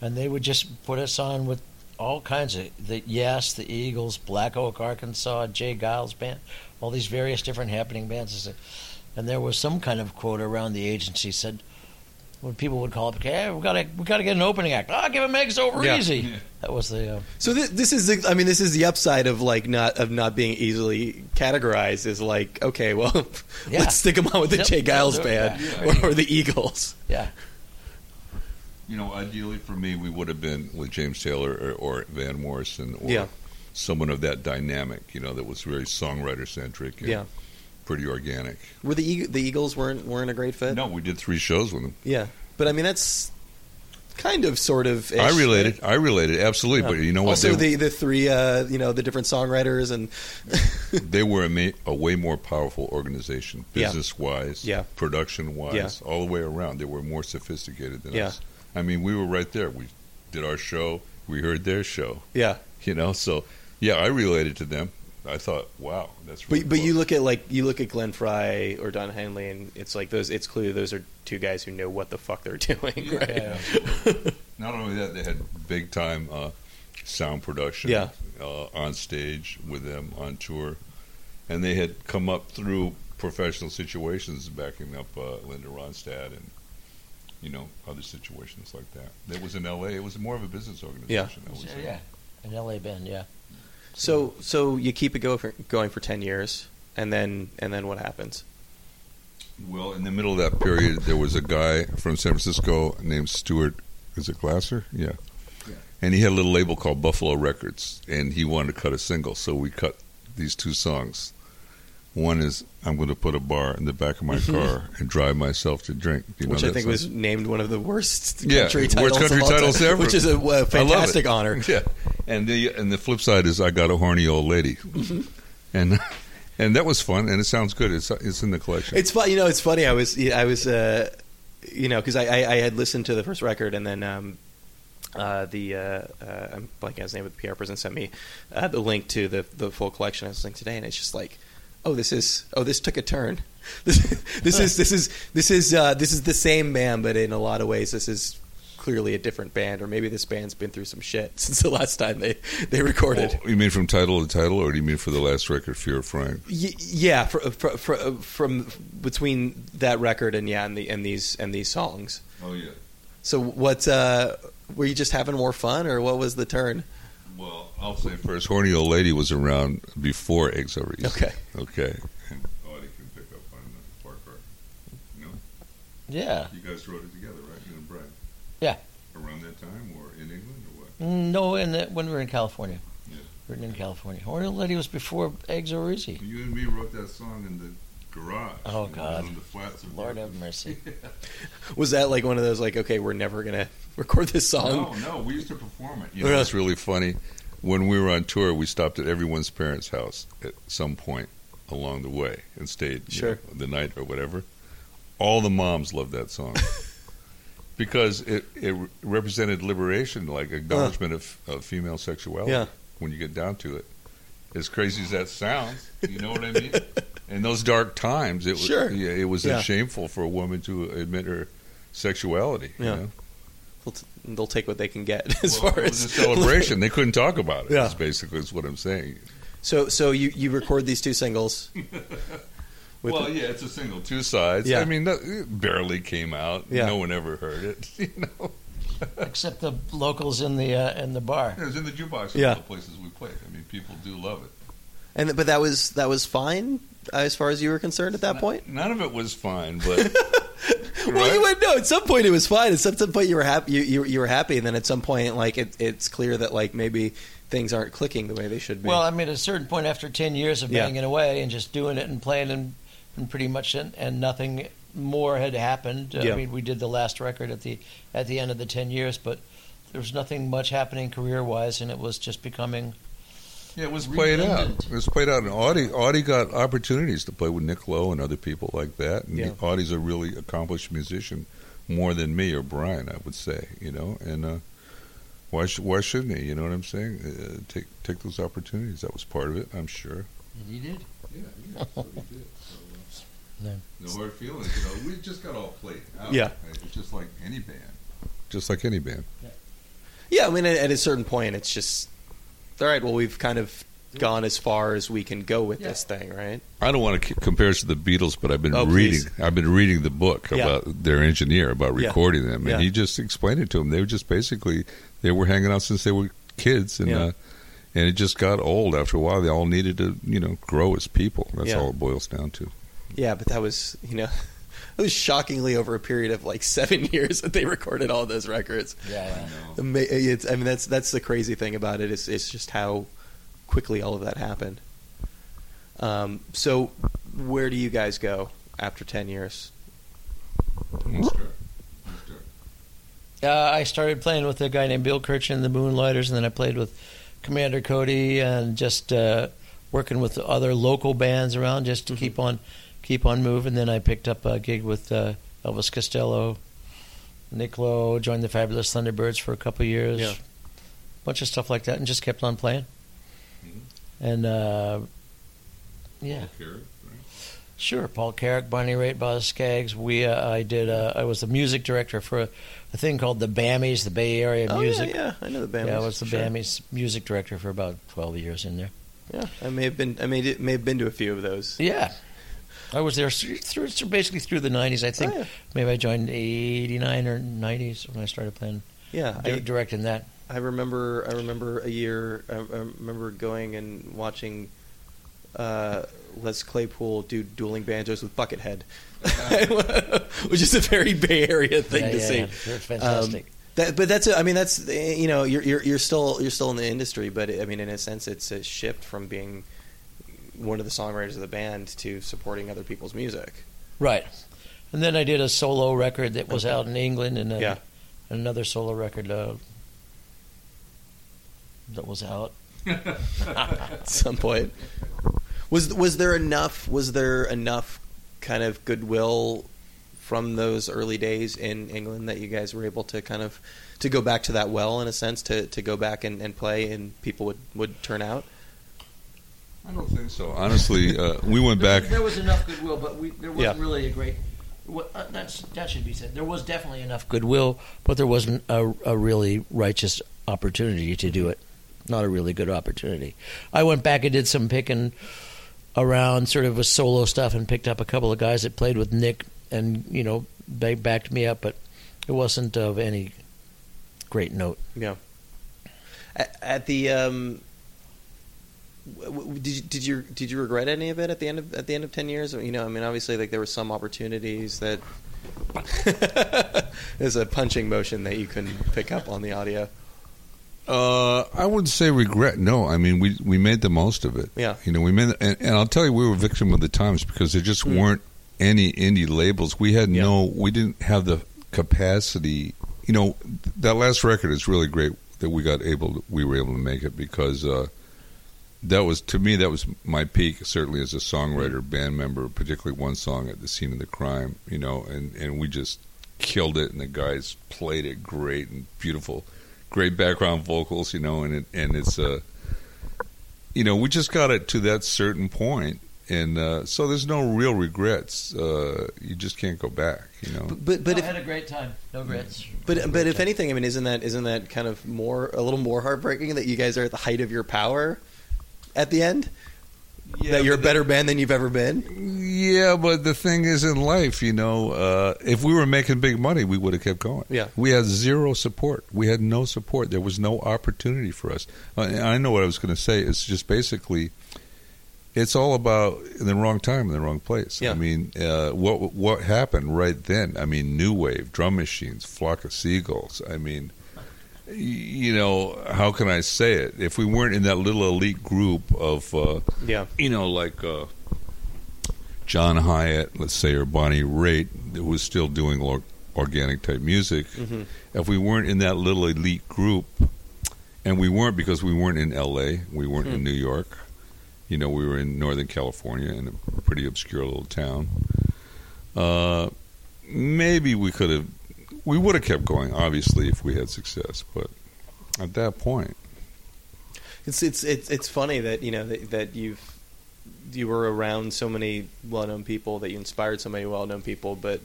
And they would just put us on with all kinds of the Yes, the Eagles, Black Oak, Arkansas, J. Geils band, all these various different happening bands. And there was some kind of quote around the agency said when people would call up, "Okay, we got to we got to get an opening act." Oh, give him eggs over Yeah. easy. Yeah. That was the. Uh, So this, this is, the, I mean, this is the upside of like not of not being easily categorized. Is like, okay, well, Yeah. let's stick them on with the Yep, J. Geils they'll do it, band yeah. or, or the Eagles. yeah. You know, ideally for me, we would have been with James Taylor or, or Van Morrison or Yeah. someone of that dynamic. You know, that was very songwriter centric. Yeah. pretty organic. Were the the Eagles weren't weren't a great fit? No, we did three shows with them. Yeah, but I mean that's kind of sort of. I related. I related absolutely. Yeah. But you know what? Also, they, the the three, uh, you know, the different songwriters and they were a, ma- a way more powerful organization, business wise, Yeah. production wise, Yeah. all the way around. They were more sophisticated than Yeah. us. I mean, we were right there. We did our show. We heard their show. yeah. You know, so yeah, I related to them. I thought, wow, that's. Really But but you look at like you look at Glenn Frey or Don Henley, and it's like those. It's clear those are two guys who know what the fuck they're doing, Yeah, right? Not only that, they had big time uh, sound production Yeah. uh, on stage with them on tour, and they had come up through professional situations, backing up uh, Linda Ronstadt and you know other situations like that. It was in L.A. It was more of a business organization. I would say. Yeah. An LA band, yeah. So so you keep it go for, going for ten years, and then and then what happens? Well, in the middle of that period, there was a guy from San Francisco named Stuart. Is it Glasser? Yeah. Yeah. And he had a little label called Buffalo Records, and he wanted to cut a single, so we cut these two songs. One is "I'm going to put a bar in the back of my car and drive myself to drink," you know which I think was named one of the worst Yeah, country worst titles, country of all titles time, ever. which is a, it. fantastic honor. Yeah, and the and the flip side is I got a horny old lady, Mm-hmm. and and that was fun, and it sounds good. It's it's in the collection. It's fun, you know. It's funny. I was, I was, uh, you know, because I, I, I had listened to the first record, and then um, uh, the uh, uh, I'm blanking on his name, but the PR person sent me uh, the link to the the full collection I was listening today, and it's just like, oh, this is, oh, this took a turn. This, this is, this is, this is, uh, this is the same band, but in a lot of ways, this is clearly a different band, or maybe this band's been through some shit since the last time they they recorded. Oh, you mean from title to title, or do you mean for the last record, Fear of Frying? Y- yeah, fr- fr- fr- from between that record and yeah, and the and these and these songs. Oh yeah. So what uh, were you just having more fun, or what was the turn? Well, I'll say first, horny old lady was around before Eggs Over Easy. Okay. Okay. And Audie can pick up on the Parker. You know, Yeah. you guys wrote it together, right? You and Brian. Yeah. Around that time, or in England, or what? Mm, No, in the, when we were in California. Yeah. Written in California. Horny Old Lady was before Eggs Are Easy. You and me wrote that song in the garage. Oh, God. On the flats of Lord Berkeley. have mercy. Was that like one of those like, okay, we're never gonna record this song? No, no, we used to perform it. You know, Really? it's really funny. When we were on tour, we stopped at everyone's parents' house at some point along the way and stayed Sure. know, the night or whatever. All the moms loved that song because it, it represented liberation, like acknowledgement of, of female sexuality. Yeah. When you get down to it, as crazy as that sounds, you know what I mean. In those dark times, it was Sure. yeah, it was Yeah. shameful for a woman to admit her sexuality. you Yeah. know? They'll, take what they can get as Well, far it as was a celebration. they couldn't talk about it. Yeah. Is basically is what I'm saying. So so you you record these two singles. Well, the- yeah, it's a single, two sides. Yeah. I mean, it barely came out. Yeah. No one ever heard it. You know, Except the locals in the uh, in the bar. it was in the jukebox. Yeah. Yeah. the places we played. I mean, people do love it. and but that was that was fine Uh, as far as you were concerned at that point. None of it was fine, but Well, Right? you would know. At some point, it was fine. At some, some point, you were happy. You, you, you were happy, and then at some point, like it, it's clear that like maybe things aren't clicking the way they should be. Well, I mean, at a certain point, after ten years of Yeah. banging away and just doing it and playing and, and pretty much and, and nothing more had happened. Yeah. I mean, we did the last record at the at the end of the ten years, but there was nothing much happening career wise, and it was just becoming. Yeah, it was played out. It was played out. And Audie, Audie got opportunities to play with Nick Lowe and other people like that. And Yeah. Audie's a really accomplished musician, more than me or Brian, I would say. You know, and uh, Why sh- why shouldn't he? You know what I'm saying? Uh, take take those opportunities. That was part of it. I'm sure. And he did. Yeah, yeah, that's he did. So, uh, Yeah. No hard feelings. You know, we just got all played out. Yeah. it's just like any band. Just like any band. Yeah, I mean, at, at a certain point, it's just all right. Well, we've kind of gone as far as we can go with Yeah. this thing, right? I don't want to compare us to the Beatles, but I've been Oh, reading. please. I've been reading the book Yeah. about their engineer about Yeah. recording them, and Yeah. he just explained it to them. They were just basically they were hanging out since they were kids, and Yeah. uh, and it just got old after a while. They all needed to you know grow as people. That's Yeah. all it boils down to. Yeah, but that was you know. It was shockingly over a period of like seven years that they recorded all those records. Yeah. Ama- It's, I mean, that's that's the crazy thing about it is it's just how quickly all of that happened. Um, so, where do you guys go after ten years? Uh, I started playing with a guy named Bill Kirchen, the Moonlighters, and then I played with Commander Cody and just uh, working with other local bands around just to Mhm. keep on keep on moving. Then I picked up a gig with uh, Elvis Costello, Nick Lowe, joined the Fabulous Thunderbirds for a couple of years, Yeah. bunch of stuff like that, and just kept on playing. And uh, yeah, Sure, Paul Carrack, Bonnie Raitt, Boz Scaggs. We, uh, I did. Uh, I was the music director for a, a thing called the Bammies, the Bay Area Oh Music. yeah, yeah, I know the band. Yeah, I was the Bammies music director for about twelve years in there. Yeah, I may have been. I may may have been to a few of those. Yeah, I was there through, through basically through the nineties. I think Oh, yeah. maybe I joined eighty nine or nineties when I started playing, Yeah, di- I, directing that. I remember. I remember a year. I, I remember going and watching uh, Les Claypool do dueling banjos with Buckethead, which is a very Bay Area thing yeah, to yeah, see. yeah. Fantastic. Um, that, but that's. I mean, that's. You know, you're, you're you're still you're still in the industry, but I mean, in a sense, it's a shift from being one of the songwriters of the band to supporting other people's music. right. And then I did a solo record that was Okay. out in England, and, a, Yeah. another solo record uh, that was out. at some point. Was was there enough? Was there enough kind of goodwill from those early days in England that you guys were able to kind of to go back to that well in a sense to, to go back and, and play and people would, would turn out? I don't think so. Honestly, uh, we went back. There was enough goodwill, but we, there wasn't Yeah. really a great. What, uh, that's that should be said. There was definitely enough goodwill, but there wasn't a, a really righteous opportunity to do it. Not a really good opportunity. I went back and did some picking around, sort of with solo stuff, and picked up a couple of guys that played with Nick, and you know they backed me up, but it wasn't of any great note. Yeah. At, at the um, w- w- did you, did you did you regret any of it at the end of at the end of ten years? You know, I mean, obviously, like there were some opportunities that there's a punching motion that you couldn't pick up on the audio. Uh, I wouldn't say regret. No, I mean we we made the most of it. Yeah. you know we made, and, and I'll tell you, we were victim of the times because there just Mm. weren't any indie labels. We had Yeah. no, we didn't have the capacity. You know, that last record is really great that we got able, to, we were able to make it because uh, that was to me that was my peak certainly as a songwriter, band member, particularly one song at the scene of the crime. You know, and and we just killed it, and the guys played it great and beautiful great background vocals, you know, and it, and it's uh, you know, we just got it to that certain point, and uh, so there's no real regrets. Uh, you just can't go back, you know. But but, but I if had a great time. No regrets. but but if anything, I mean, isn't that isn't that kind of more a little more heartbreaking that you guys are at the height of your power at the end? that you're a better band than you've ever been. Yeah, but the thing is, in life, you know, uh, if we were making big money, we would have kept going. Yeah. we had zero support. We had no support. There was no opportunity for us. And I know what I was going to say. It's just basically, it's all about in the wrong time, in the wrong place. Yeah. I mean, uh, what what happened right then? I mean, new wave, drum machines, flock of seagulls. I mean, you know, how can I say it? If we weren't in that little elite group of. Uh, Yeah, you know, like uh, John Hiatt, let's say, or Bonnie Raitt, who was still doing or- organic type music. hmm If we weren't in that little elite group, and we weren't because we weren't in L.A., we weren't Hmm. in New York. You know, we were in Northern California in a pretty obscure little town. Uh, maybe we could have, we would have kept going, obviously, if we had success. But at that point. It's it's it's it's funny that you know that, that you've you were around so many well-known people that you inspired so many well-known people, but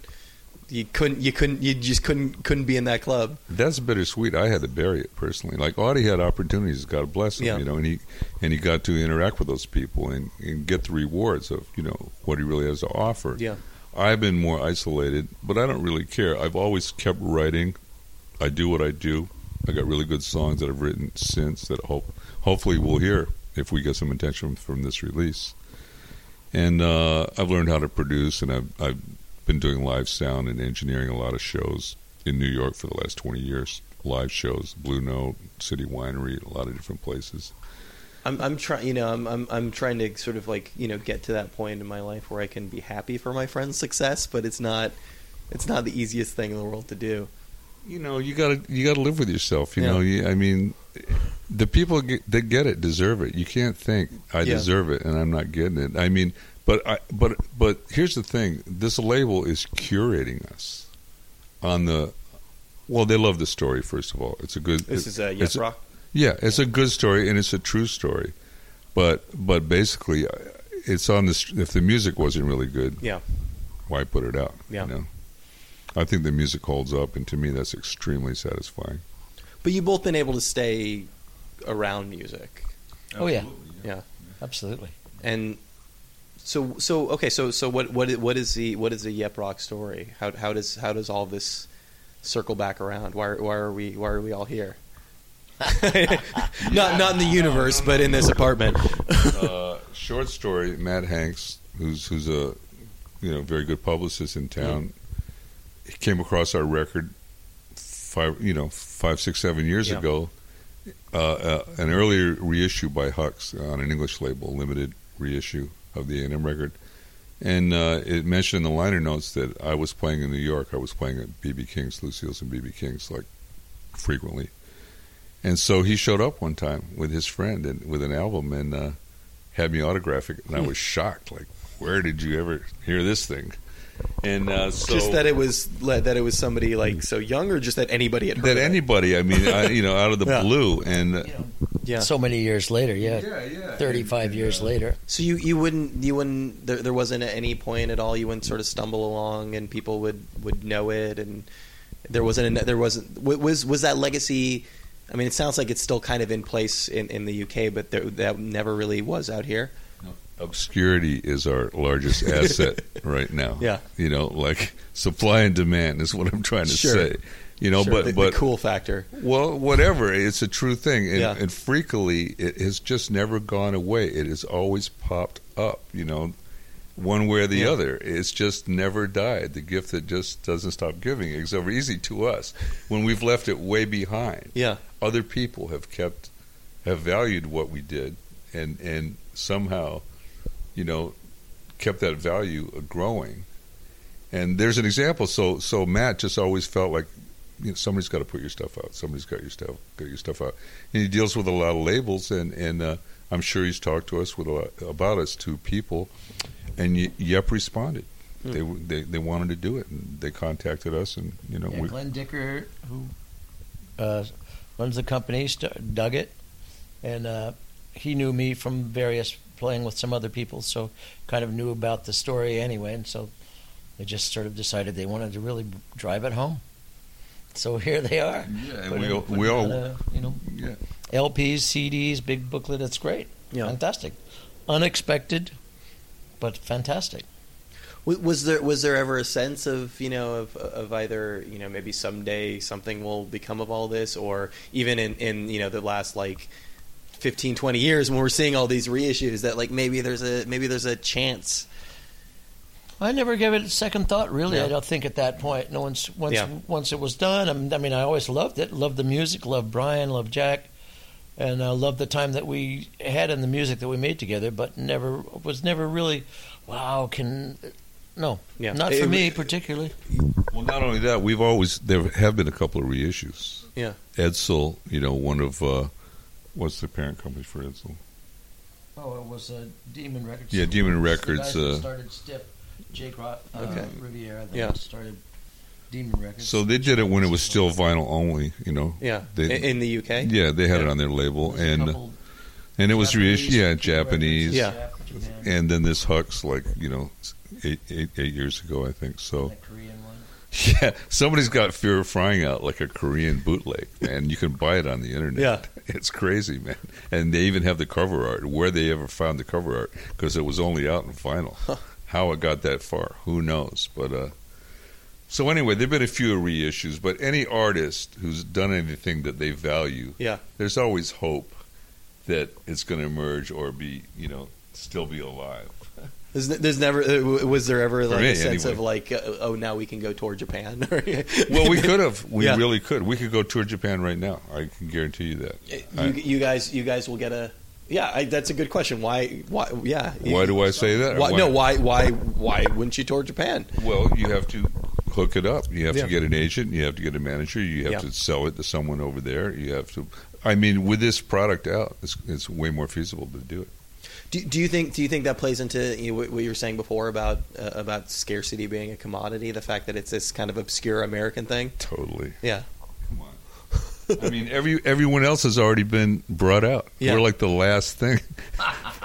you couldn't you couldn't you just couldn't couldn't be in that club. That's bittersweet. I had to bury it personally. Like Audie had opportunities, God bless him, Yeah. you know, and he and he got to interact with those people and, and get the rewards of you know what he really has to offer. Yeah. I've been more isolated, but I don't really care. I've always kept writing. I do what I do. I got really good songs that I've written since that hope hopefully we'll hear if we get some attention from this release. And uh, I've learned how to produce, and I've I've been doing live sound and engineering a lot of shows in New York for the last twenty years. Live shows, Blue Note, City Winery, a lot of different places. I'm I'm trying you know I'm I'm I'm trying to sort of like you know get to that point in my life where I can be happy for my friend's success, but it's not it's not the easiest thing in the world to do. you know you gotta you gotta live with yourself you Yeah. know you, i mean the people get, that get it deserve it you can't think i Yeah. deserve it and i'm not getting it i mean but i but but here's the thing this label is curating us on the well they love the story first of all it's a good This is uh, it's Yep Rock. Yeah it's a good story and it's a true story but but basically uh, it's on this if the music wasn't really good Yeah. why put it out Yeah. you know i think the music holds up and to me that's extremely satisfying But you've both been able to stay around music. Oh, yeah. Yeah. Absolutely. And so so okay, so so what what what is the what is the Yep Rock story? How how does how does all this circle back around? Why why are we why are we all here? not not in the universe, but in this apartment. uh, short story. Matt Hanks, who's who's a you know very good publicist in town, came across our record five you know five six seven years Yeah. ago. Uh, uh, an earlier reissue by Hux on an English label, limited reissue of the A&M record, and uh, it mentioned in the liner notes that I was playing in New York. I was playing at BB King's, Lucille's, and BB King's like frequently. And so he showed up one time with his friend and with an album and uh, had me autograph it, and I was shocked. Like, where did you ever hear this thing? And uh, so just that it was that it was somebody like so young, or just that anybody had heard that of it? anybody, I mean, I, you know, out of the Yeah. blue, and uh, You know, yeah. so many years later, yeah. yeah, yeah. 35 years later. So you, you wouldn't you wouldn't there, there wasn't at any point at all you wouldn't sort of stumble along and people would, would know it and there wasn't a, there wasn't was was that legacy I mean it sounds like it's still kind of in place in, in the UK but there, that never really was out here obscurity is our largest asset right now. Yeah. you know, like supply and demand is what I'm trying to Sure. say. You know, Sure, but the, but the cool factor Well, whatever. It's a true thing, and, Yeah. and freakily, it has just never gone away. It has always popped up. You know, one way or the Yeah. other. It's just never died. The gift that just doesn't stop giving. It's over easy to us when we've left it way behind. yeah Other people have kept, have valued what we did, and and somehow, you know, kept that value uh, growing. And there's an example. So so Matt just always felt like you know, somebody's got to put your stuff out. Somebody's got your stuff, got your stuff out. And he deals with a lot of labels, and and uh, I'm sure he's talked to us with a lot, about us to people, and y- Yep responded. Hmm. They, they they wanted to do it, and they contacted us, and you know Yeah, we, Glenn Dicker, who uh, runs the company, st- dug it, and uh, he knew me from various playing with some other people, so kind of knew about the story anyway, and so they just sort of decided they wanted to really drive it home. So here they are. yeah, and Putting- we all, we all out a, you know yeah. LPs, CDs, big booklet. It's great, yeah fantastic, unexpected, but fantastic. Was, there was there ever a sense of you know of of either you know maybe someday something will become of all this, or even in in you know the last like 15, 20 years when we're seeing all these reissues that like maybe there's a maybe there's a chance. I never gave it a second thought. Really, Yeah. I don't think at that point. No once once Yeah. once it was done. I mean, I always loved it. Loved the music. Loved Brian. Loved Jack. And uh, loved the time that we had and the music that we made together. But never was never really, wow. Can no, Yeah. not It- for me particularly. Well, not only that, we've always there have been a couple of reissues. Yeah. Edsel, you know, one of uh, what's the parent company for Edsel? Oh, it was uh, Demon Records. Yeah, Demon was Records, The guys that uh, started Stiff, Jake Ro- uh, Okay. Riviera. That Yeah. started Demon Records. So they did it when it was still vinyl only. You know. Yeah, They- in, in the UK. Yeah, they had it on their label, There's and couple and it was Japanese reissued. Yeah, Demon Japanese. Yeah. Japan, And then this Hux, like you know, eight, eight, eight years ago, I think. So the Korean one. yeah, somebody's got Fear of Frying out like a Korean bootleg, man. You can buy it on the internet. Yeah. it's crazy, man. And they even have the cover art. Where they ever found the cover art because it was only out in vinyl. How it got that far, who knows? But uh, so anyway, there've been a few reissues. But any artist who's done anything that they value, Yeah. there's always hope that it's going to emerge or be, you know, still be alive. There's, there's never uh, was there ever like me, a sense anyway. of like uh, oh now we can go tour Japan. Well, we could have. We Yeah. really could. We could go tour Japan right now. I can guarantee you that. you, you guys you guys will get a yeah. I, that's a good question. Why why yeah. Why do I say that? Why, no why why why wouldn't you tour Japan? Well, you have to hook it up. You have Yeah. to get an agent. You have to get a manager. You have Yeah. to sell it to someone over there. You have to. I mean, with this product out, it's, it's way more feasible to do it. Do, do you think do you think that plays into you know, what you were saying before about uh, about scarcity being a commodity? The fact that it's this kind of obscure American thing. Totally. Yeah. Come on. I mean, every everyone else has already been brought out. Yeah. We're like the last thing.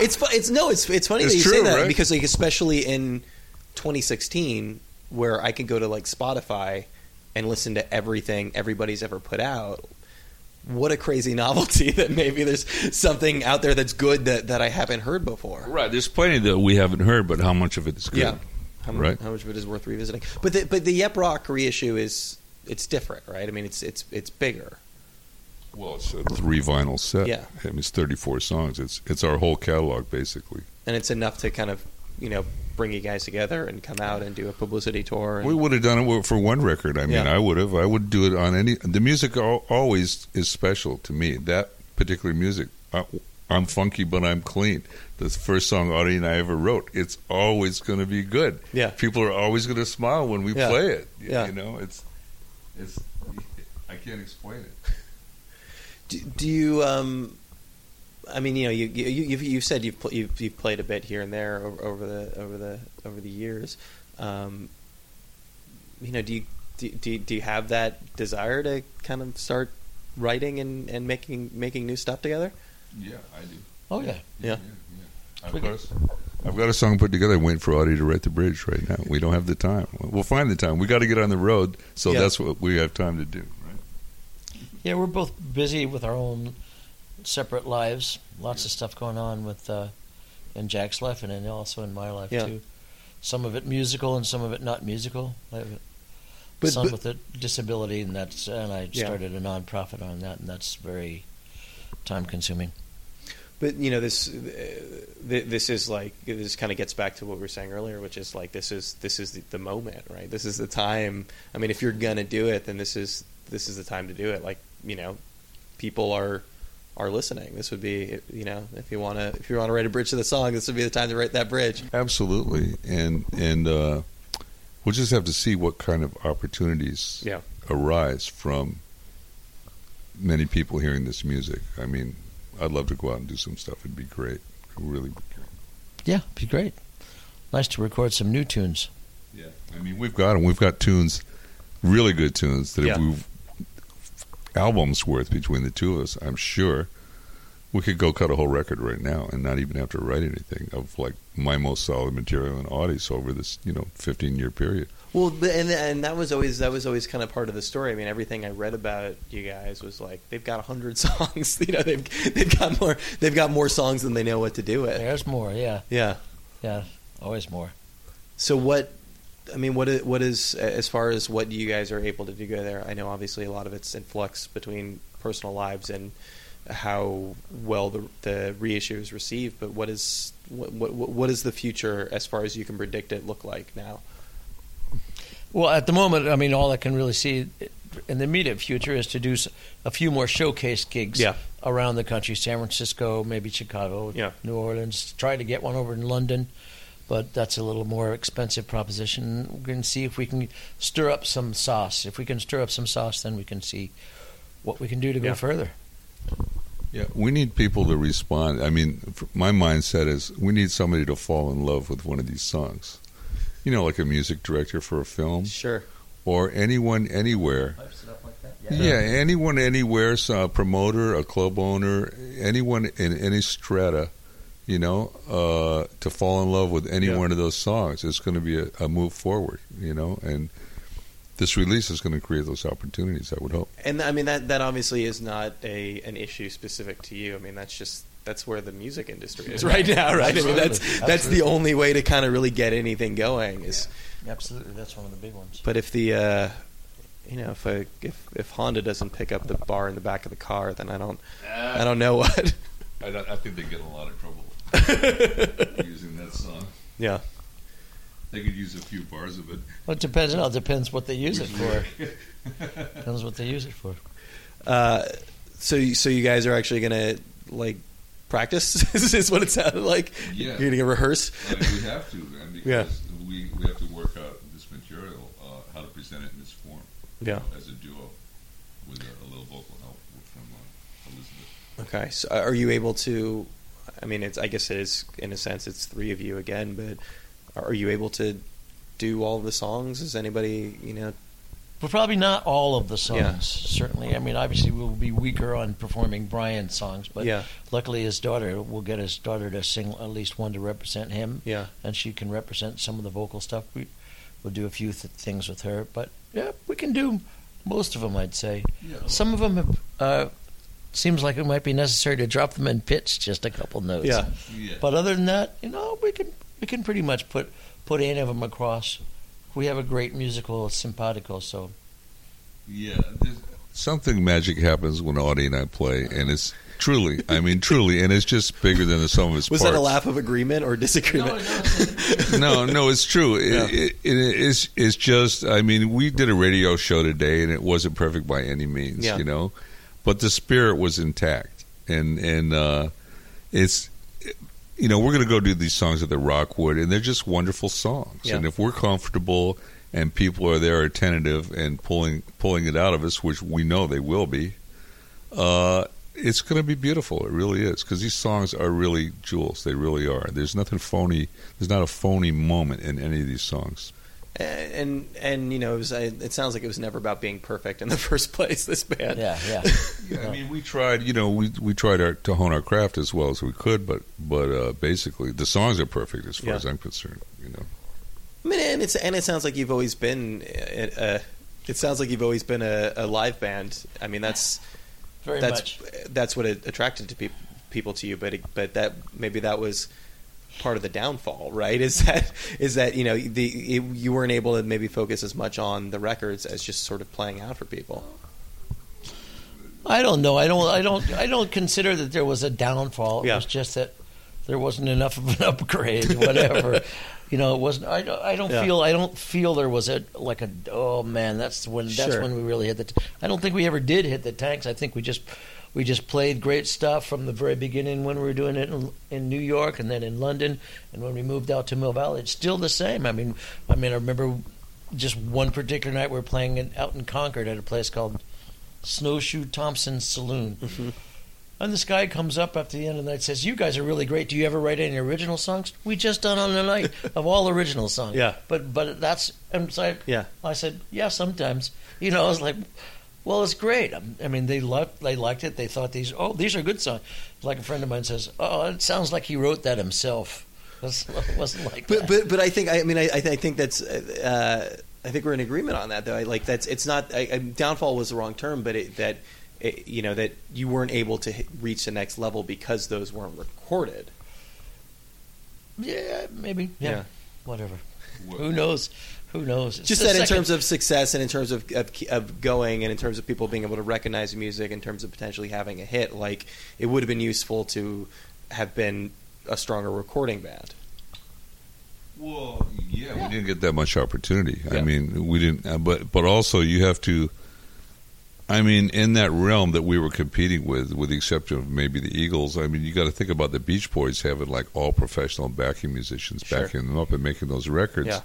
It's it's no it's it's funny It's that you say that right? because like especially in 2016 where I can go to like Spotify and listen to everything everybody's ever put out. What a crazy novelty that maybe there's something out there that's good that, that I haven't heard before. Right. There's plenty that we haven't heard, but how much of it is good? Yeah. How, Right. how much of it is worth revisiting? But the, but the Yep Rock reissue is it's different, right? I mean, it's it's it's bigger. Well, it's a three vinyl set. Yeah. I mean, it's 34 songs. It's it's our whole catalog basically. and it's enough to kind of you know bring you guys together and come out and do a publicity tour. And, We would have done it for one record. I mean, Yeah. I would have. I would do it on any. The music always is special to me. That particular music. I, I'm funky, but I'm clean. The first song Audie and I ever wrote. It's always going to be good. Yeah. People are always going to smile when we Yeah. play it. You, Yeah. you know, it's it's. I can't explain it. do, do you? Um, I mean, you know, you you you've, you've said you've, pl- you've you've played a bit here and there over, over the over the over the years. Um, you know, do you do, do, do you have that desire to kind of start writing and, and making making new stuff together? Yeah, I do. Oh yeah. Yeah. I've got, a, I've got a song put together. I'm waiting for Audie to write the bridge right now. We don't have the time. We'll find the time. We got to get on the road, so Yeah. that's what we have time to do. Right? Yeah, we're both busy with our own separate lives. Lots of stuff going on with uh, in Jack's life and also in my life Yeah. too. Some of it musical and some of it not musical. I have a But- son but- with a disability, and that's and I Yeah. started a nonprofit on that, and that's very time consuming. But you know this uh, this is like this kind of gets back to what we were saying earlier, which is like this is this is the, the moment, right? This is the time. I mean, if you're gonna do it, then this is this is the time to do it. Like you know, people are are listening. This would be you know if you want to if you want to write a bridge to the song, this would be the time to write that bridge. Absolutely, and and uh, we'll just have to see what kind of opportunities Yeah. arise from many people hearing this music. I mean, I'd love to go out and do some stuff. It'd be great. It'd really be great. Yeah, be great. Nice to record some new tunes. Yeah, I mean, we've got them. We've got tunes, really good tunes that Yeah. if we've albums worth between the two of us. I'm sure we could go cut a whole record right now and not even have to write anything of like my most solid material and Audie's over this you know 15 year period. Well, and and that was always that was always kind of part of the story. I mean, everything I read about you guys was like they've got hundred songs. You know, they've they've got more they've got more songs than they know what to do with. There's more, yeah, Yeah. yeah, always more. So what? I mean, what is, what is as far as what you guys are able to do there? I know obviously a lot of it's in flux between personal lives and how well the the reissue is received. But what is what what what is the future as far as you can predict it look like now? Well, at the moment, I mean, all I can really see in the immediate future is to do a few more showcase gigs Yeah. around the country San Francisco, maybe Chicago, Yeah. New Orleans. Try to get one over in London, but that's a little more expensive proposition. We're going to see if we can stir up some sauce. If we can stir up some sauce, then we can see what we can do to Yeah. go further. Yeah, we need people to respond. I mean, my mindset is we need somebody to fall in love with one of these songs. You know, like a music director for a film. Sure. or anyone anywhere. Yeah. Yeah, anyone anywhere, so a promoter, a club owner, anyone in any strata, you know, uh, to fall in love with any Yeah. one of those songs, it's going to be a, a move forward, you know, and this release is going to create those opportunities. I would hope. And I mean that that obviously is not a an issue specific to you. I mean that's just that's where the music industry is right now, right? I mean that's Absolutely. that's the only way to kind of really get anything going is. Absolutely, that's one of the big ones. But if the uh, you know if a, if if Honda doesn't pick up the bar in the back of the car, then I don't I don't know what. I, don't- I think they get in a lot of trouble using that song. yeah. They could use a few bars of it. Well, it depends. It all depends what they use it for. Depends what they use it for. Uh, so you- so you guys are actually gonna like practice? is what it sounded like? Yeah. You're gonna rehearse? I mean, we have to, man, because Yeah. we, we have to work out this material, uh, how to present it in this form. you Yeah. know, as a duo with a, a little vocal help from uh, Elizabeth. Okay. So uh, are you able to? I mean, it's. I guess it is in a sense. It's three of you again, but are you able to do all the songs? Is anybody you know? Well, probably not all of the songs. Yeah. Certainly, I mean, obviously, we'll be weaker on performing Brian's songs, but yeah. luckily, his daughter will get his daughter to sing at least one to represent him, Yeah. and she can represent some of the vocal stuff. We we'll do a few th- things with her, but yeah, we can do most of them. I'd say Yeah. some of them have, uh, seems like it might be necessary to drop them in pitch just a couple notes. Yeah. yeah. But other than that, you know, we can we can pretty much put put any of them across. We have a great musical simpatico, so Yeah, something magic happens when Audie and I play, and it's truly, I mean, truly, and it's just bigger than the sum of its Was parts. that a laugh of agreement or disagreement? no, no, it's true. It, Yeah. it, it is. It's just. I mean, we did a radio show today, and it wasn't perfect by any means, Yeah. you know, but the spirit was intact, and and uh, it's. You know, we're going to go do these songs at the Rockwood, and they're just wonderful songs. Yeah. And if we're comfortable and people are there attentive and pulling pulling it out of us, which we know they will be, uh, it's going to be beautiful. It really is because these songs are really jewels. They really are. There's nothing phony. There's not a phony moment in any of these songs. And and you know, it, was, it sounds like it was never about being perfect in the first place. This band. yeah, yeah. Yeah, I mean, we tried. You know, we we tried our, to hone our craft as well as we could, but but uh, basically, the songs are perfect as far Yeah. as I'm concerned. You know. I mean, and it's and it sounds like you've always been. Uh, uh, it sounds like you've always been a, a live band. I mean, that's Very that's much. that's what it attracted to peop people to you. But it, but that maybe that was part of the downfall, right? Is that is that you know the it, you weren't able to maybe focus as much on the records as just sort of playing out for people. I don't know. I don't. I don't. I don't consider that there was a downfall. It Yeah. was just that there wasn't enough of an upgrade. Whatever. you know, it wasn't. I don't. I don't Yeah. feel. I don't feel there was a like a. Oh man, that's when. That's Sure. when we really hit the. T- I don't think we ever did hit the tanks. I think we just. We just played great stuff from the very beginning when we were doing it in, in New York and then in London, and when we moved out to Mill Valley, it's still the same. I mean, I mean, I remember just one particular night we were playing in, out in Concord at a place called Snowshoe Thompson Saloon. Mm-hmm. And this guy comes up after the end of the night and says, You guys are really great. Do you ever write any original songs? We just done on the night of all original songs. Yeah. But but that's and so I, Yeah. I said, Yeah, sometimes. You know, I was like well, it's great. Um, I mean, they loved, they liked it. They thought these, oh, these are good songs. Like a friend of mine says, oh, it sounds like he wrote that himself. It wasn't, like But that. but but I think I mean I I, I think that's uh, I think we're in agreement on that though. I, like that's it's not I, I, downfall was the wrong term, but it, that it, you know that you weren't able to hit, reach the next level because those weren't recorded. yeah, maybe. Yeah. Yeah. Whatever. What- Who knows? Who knows? It's Just the that in second- terms of success and in terms of, of of going and in terms of people being able to recognize the music, in terms of potentially having a hit, like it would have been useful to have been a stronger recording band. Well, yeah, we didn't get that much opportunity. I mean, we didn't. uh, But but also, you have to. I mean, in that realm that we were competing with, with the exception of maybe the Eagles, I mean, you got to think about the Beach Boys having like all professional backing musicians Sure. backing them up and making those records, Yeah.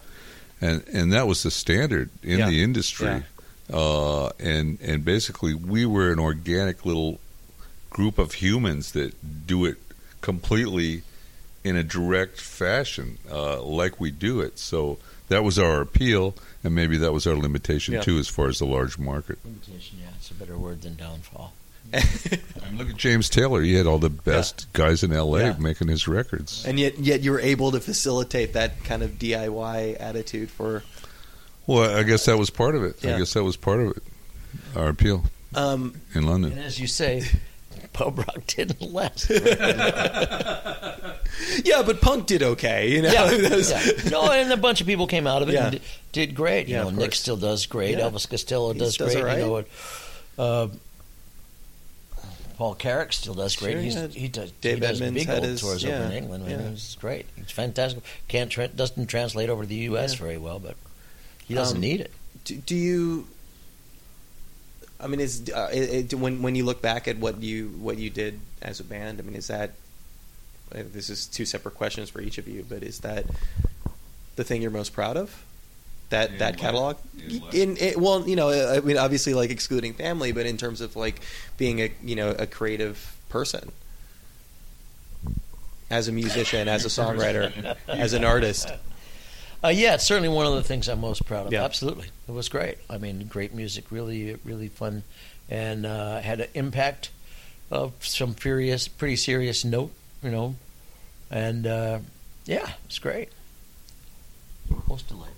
And and that was the standard in Yeah. the industry. Yeah. Uh, and and basically, we were an organic little group of humans that do it completely in a direct fashion, uh, like we do it. So that was our appeal, and maybe that was our limitation Yeah. too, as far as the large market. Limitation, yeah, it's a better word than downfall. I mean, look at James Taylor; he had all the best guys in L.A. Yeah. making his records. and yet yet you were able to facilitate that kind of DIY attitude for Well, I guess that was part of it. Yeah. I guess that was part of it. Our appeal um, in And London. as you say, pub rock didn't last. yeah, but punk did okay, you know. yeah, yeah. No, and a bunch of people came out of it Yeah. and did, did great. You Yeah, know, Nick still does great. Yeah. Elvis Costello He does does great. all right. You know, and, uh, Paul Carrack still does great. Sure, He's, yeah. he does, Dave he does big old his- tours yeah, over in England. Yeah. it's great. It's fantastic. Can't tra- doesn't translate over to the U.S. Very well, but he doesn't Um, need it. do, do you? I mean, is uh, it, it, when when you look back at what you what you did as a band? I mean, is that uh, this is two separate questions for each of you, but is that the thing you're most proud of? That In that life? catalog In life? in, it, well, you know, I mean, obviously, like excluding family, but in terms of like being a you know a creative person, as a musician, as a songwriter, as an artist. Uh, yeah, it's certainly one of the things I'm most proud of. Yeah. Absolutely, it was great. I mean, great music, really, really fun, and uh, had an impact of some furious, pretty serious note, you know, and uh, yeah, it's great. Most delightful.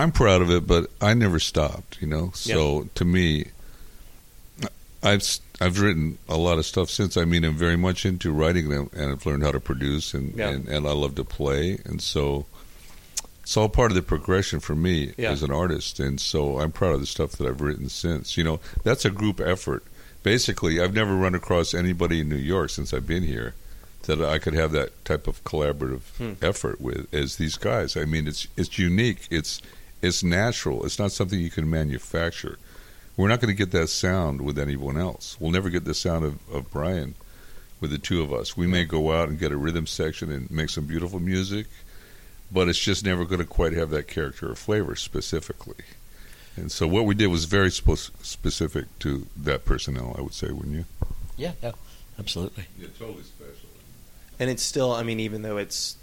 I'm proud of it, but I never stopped. You know, so to me, I've I've written a lot of stuff since. I mean, I'm very much into writing them, and I've learned how to produce, and Yeah. and, and I love to play, and so it's all part of the progression for me Yeah. as an artist. And so I'm proud of the stuff that I've written since. You know, that's a group effort. Basically, I've never run across anybody in New York since I've been here that I could have that type of collaborative Hmm. effort with as these guys. I mean, it's it's unique. It's it's natural. It's not something you can manufacture. We're not going to get that sound with anyone else. We'll never get the sound of, of Brian with the two of us. We may go out and get a rhythm section and make some beautiful music, but it's just never going to quite have that character or flavor specifically. And so what we did was very spe- specific to that personnel, I would say, wouldn't you? Yeah, yeah, absolutely. Yeah, totally special. and it's still i mean even though it's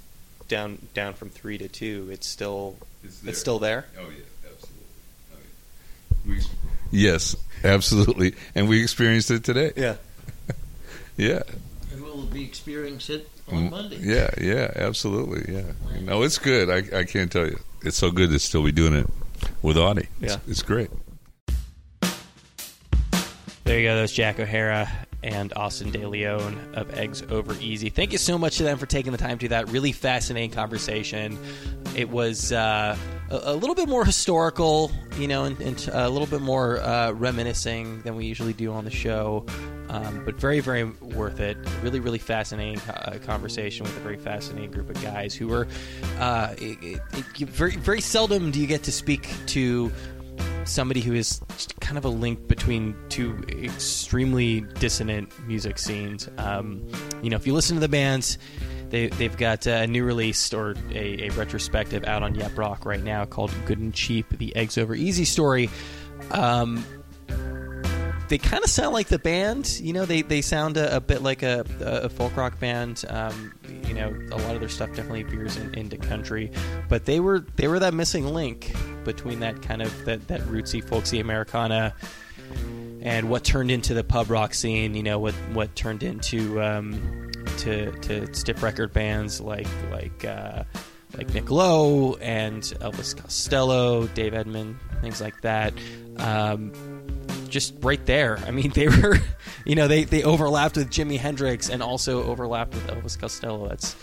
down down from three to two it's still it's still there Oh yeah, absolutely. yes, absolutely, and we experienced it today. yeah Yeah, And we'll be experiencing it on Mm, Monday. Yeah, yeah, absolutely. Yeah, no, it's good. I I can't tell you, it's so good to still be doing it with Audie. It's, Yeah. it's great. There you go. That's Jack O'Hara and Austin De Lone of Eggs Over Easy. Thank you so much to them for taking the time to do that. Really fascinating conversation. It was uh, a, a little bit more historical, you know, and, and a little bit more uh, reminiscing than we usually do on the show. Um, but very, very worth it. Really, really fascinating uh, conversation with a very fascinating group of guys who were uh, it, it- very, very seldom do you get to speak to somebody who is kind of a link between two extremely dissonant music scenes. Um, you know, if you listen to the bands, they, they've got a new release or a, a retrospective out on Yep Rock right now called Good and Cheap, the Eggs Over Easy story. Um, they kind of sound like the band. You know, they, they sound a, a bit like a, a folk rock band. Um, you know, a lot of their stuff definitely veers in, into country, but they were they were that missing link between that kind of that, that rootsy, folksy Americana and what turned into the pub rock scene. You know, what what turned into um, to to stiff record bands like like. Uh, like Nick Lowe and Elvis Costello, Dave Edmund, things like that. Um, just right there. I mean, they were, you know, they, they overlapped with Jimi Hendrix and also overlapped with Elvis Costello. That's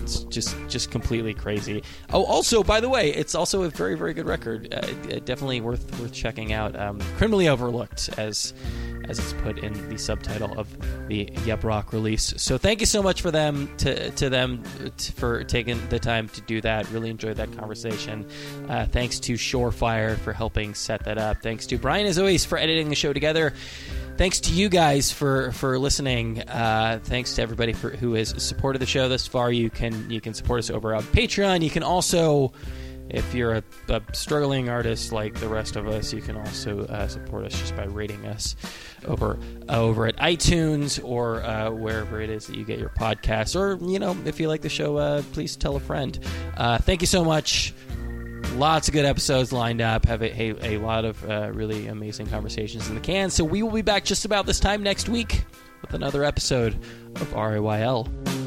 it's just just completely crazy. Oh, also, by the way, it's also a very very good record. Uh, definitely worth worth checking out. Um, Criminally overlooked, as as it's put in the subtitle of the Yep Rock release. So thank you so much for them to to them t- for taking the time to do that. Really enjoyed that conversation. Uh, thanks to Shorefire for helping set that up. Thanks to Brian as always for editing the show together. Thanks to you guys for for listening. Uh, thanks to everybody for, who has supported the show thus far. You can you can support us over on Patreon. You can also if you're a, a struggling artist like the rest of us, you can also uh, support us just by rating us over over at iTunes or uh, wherever it is that you get your podcasts. Or you know, if you like the show, uh, please tell a friend. Uh, thank you so much. Lots of good episodes lined up. Have a, a, a lot of uh, really amazing conversations in the can. So we will be back just about this time next week with another episode of RiYL.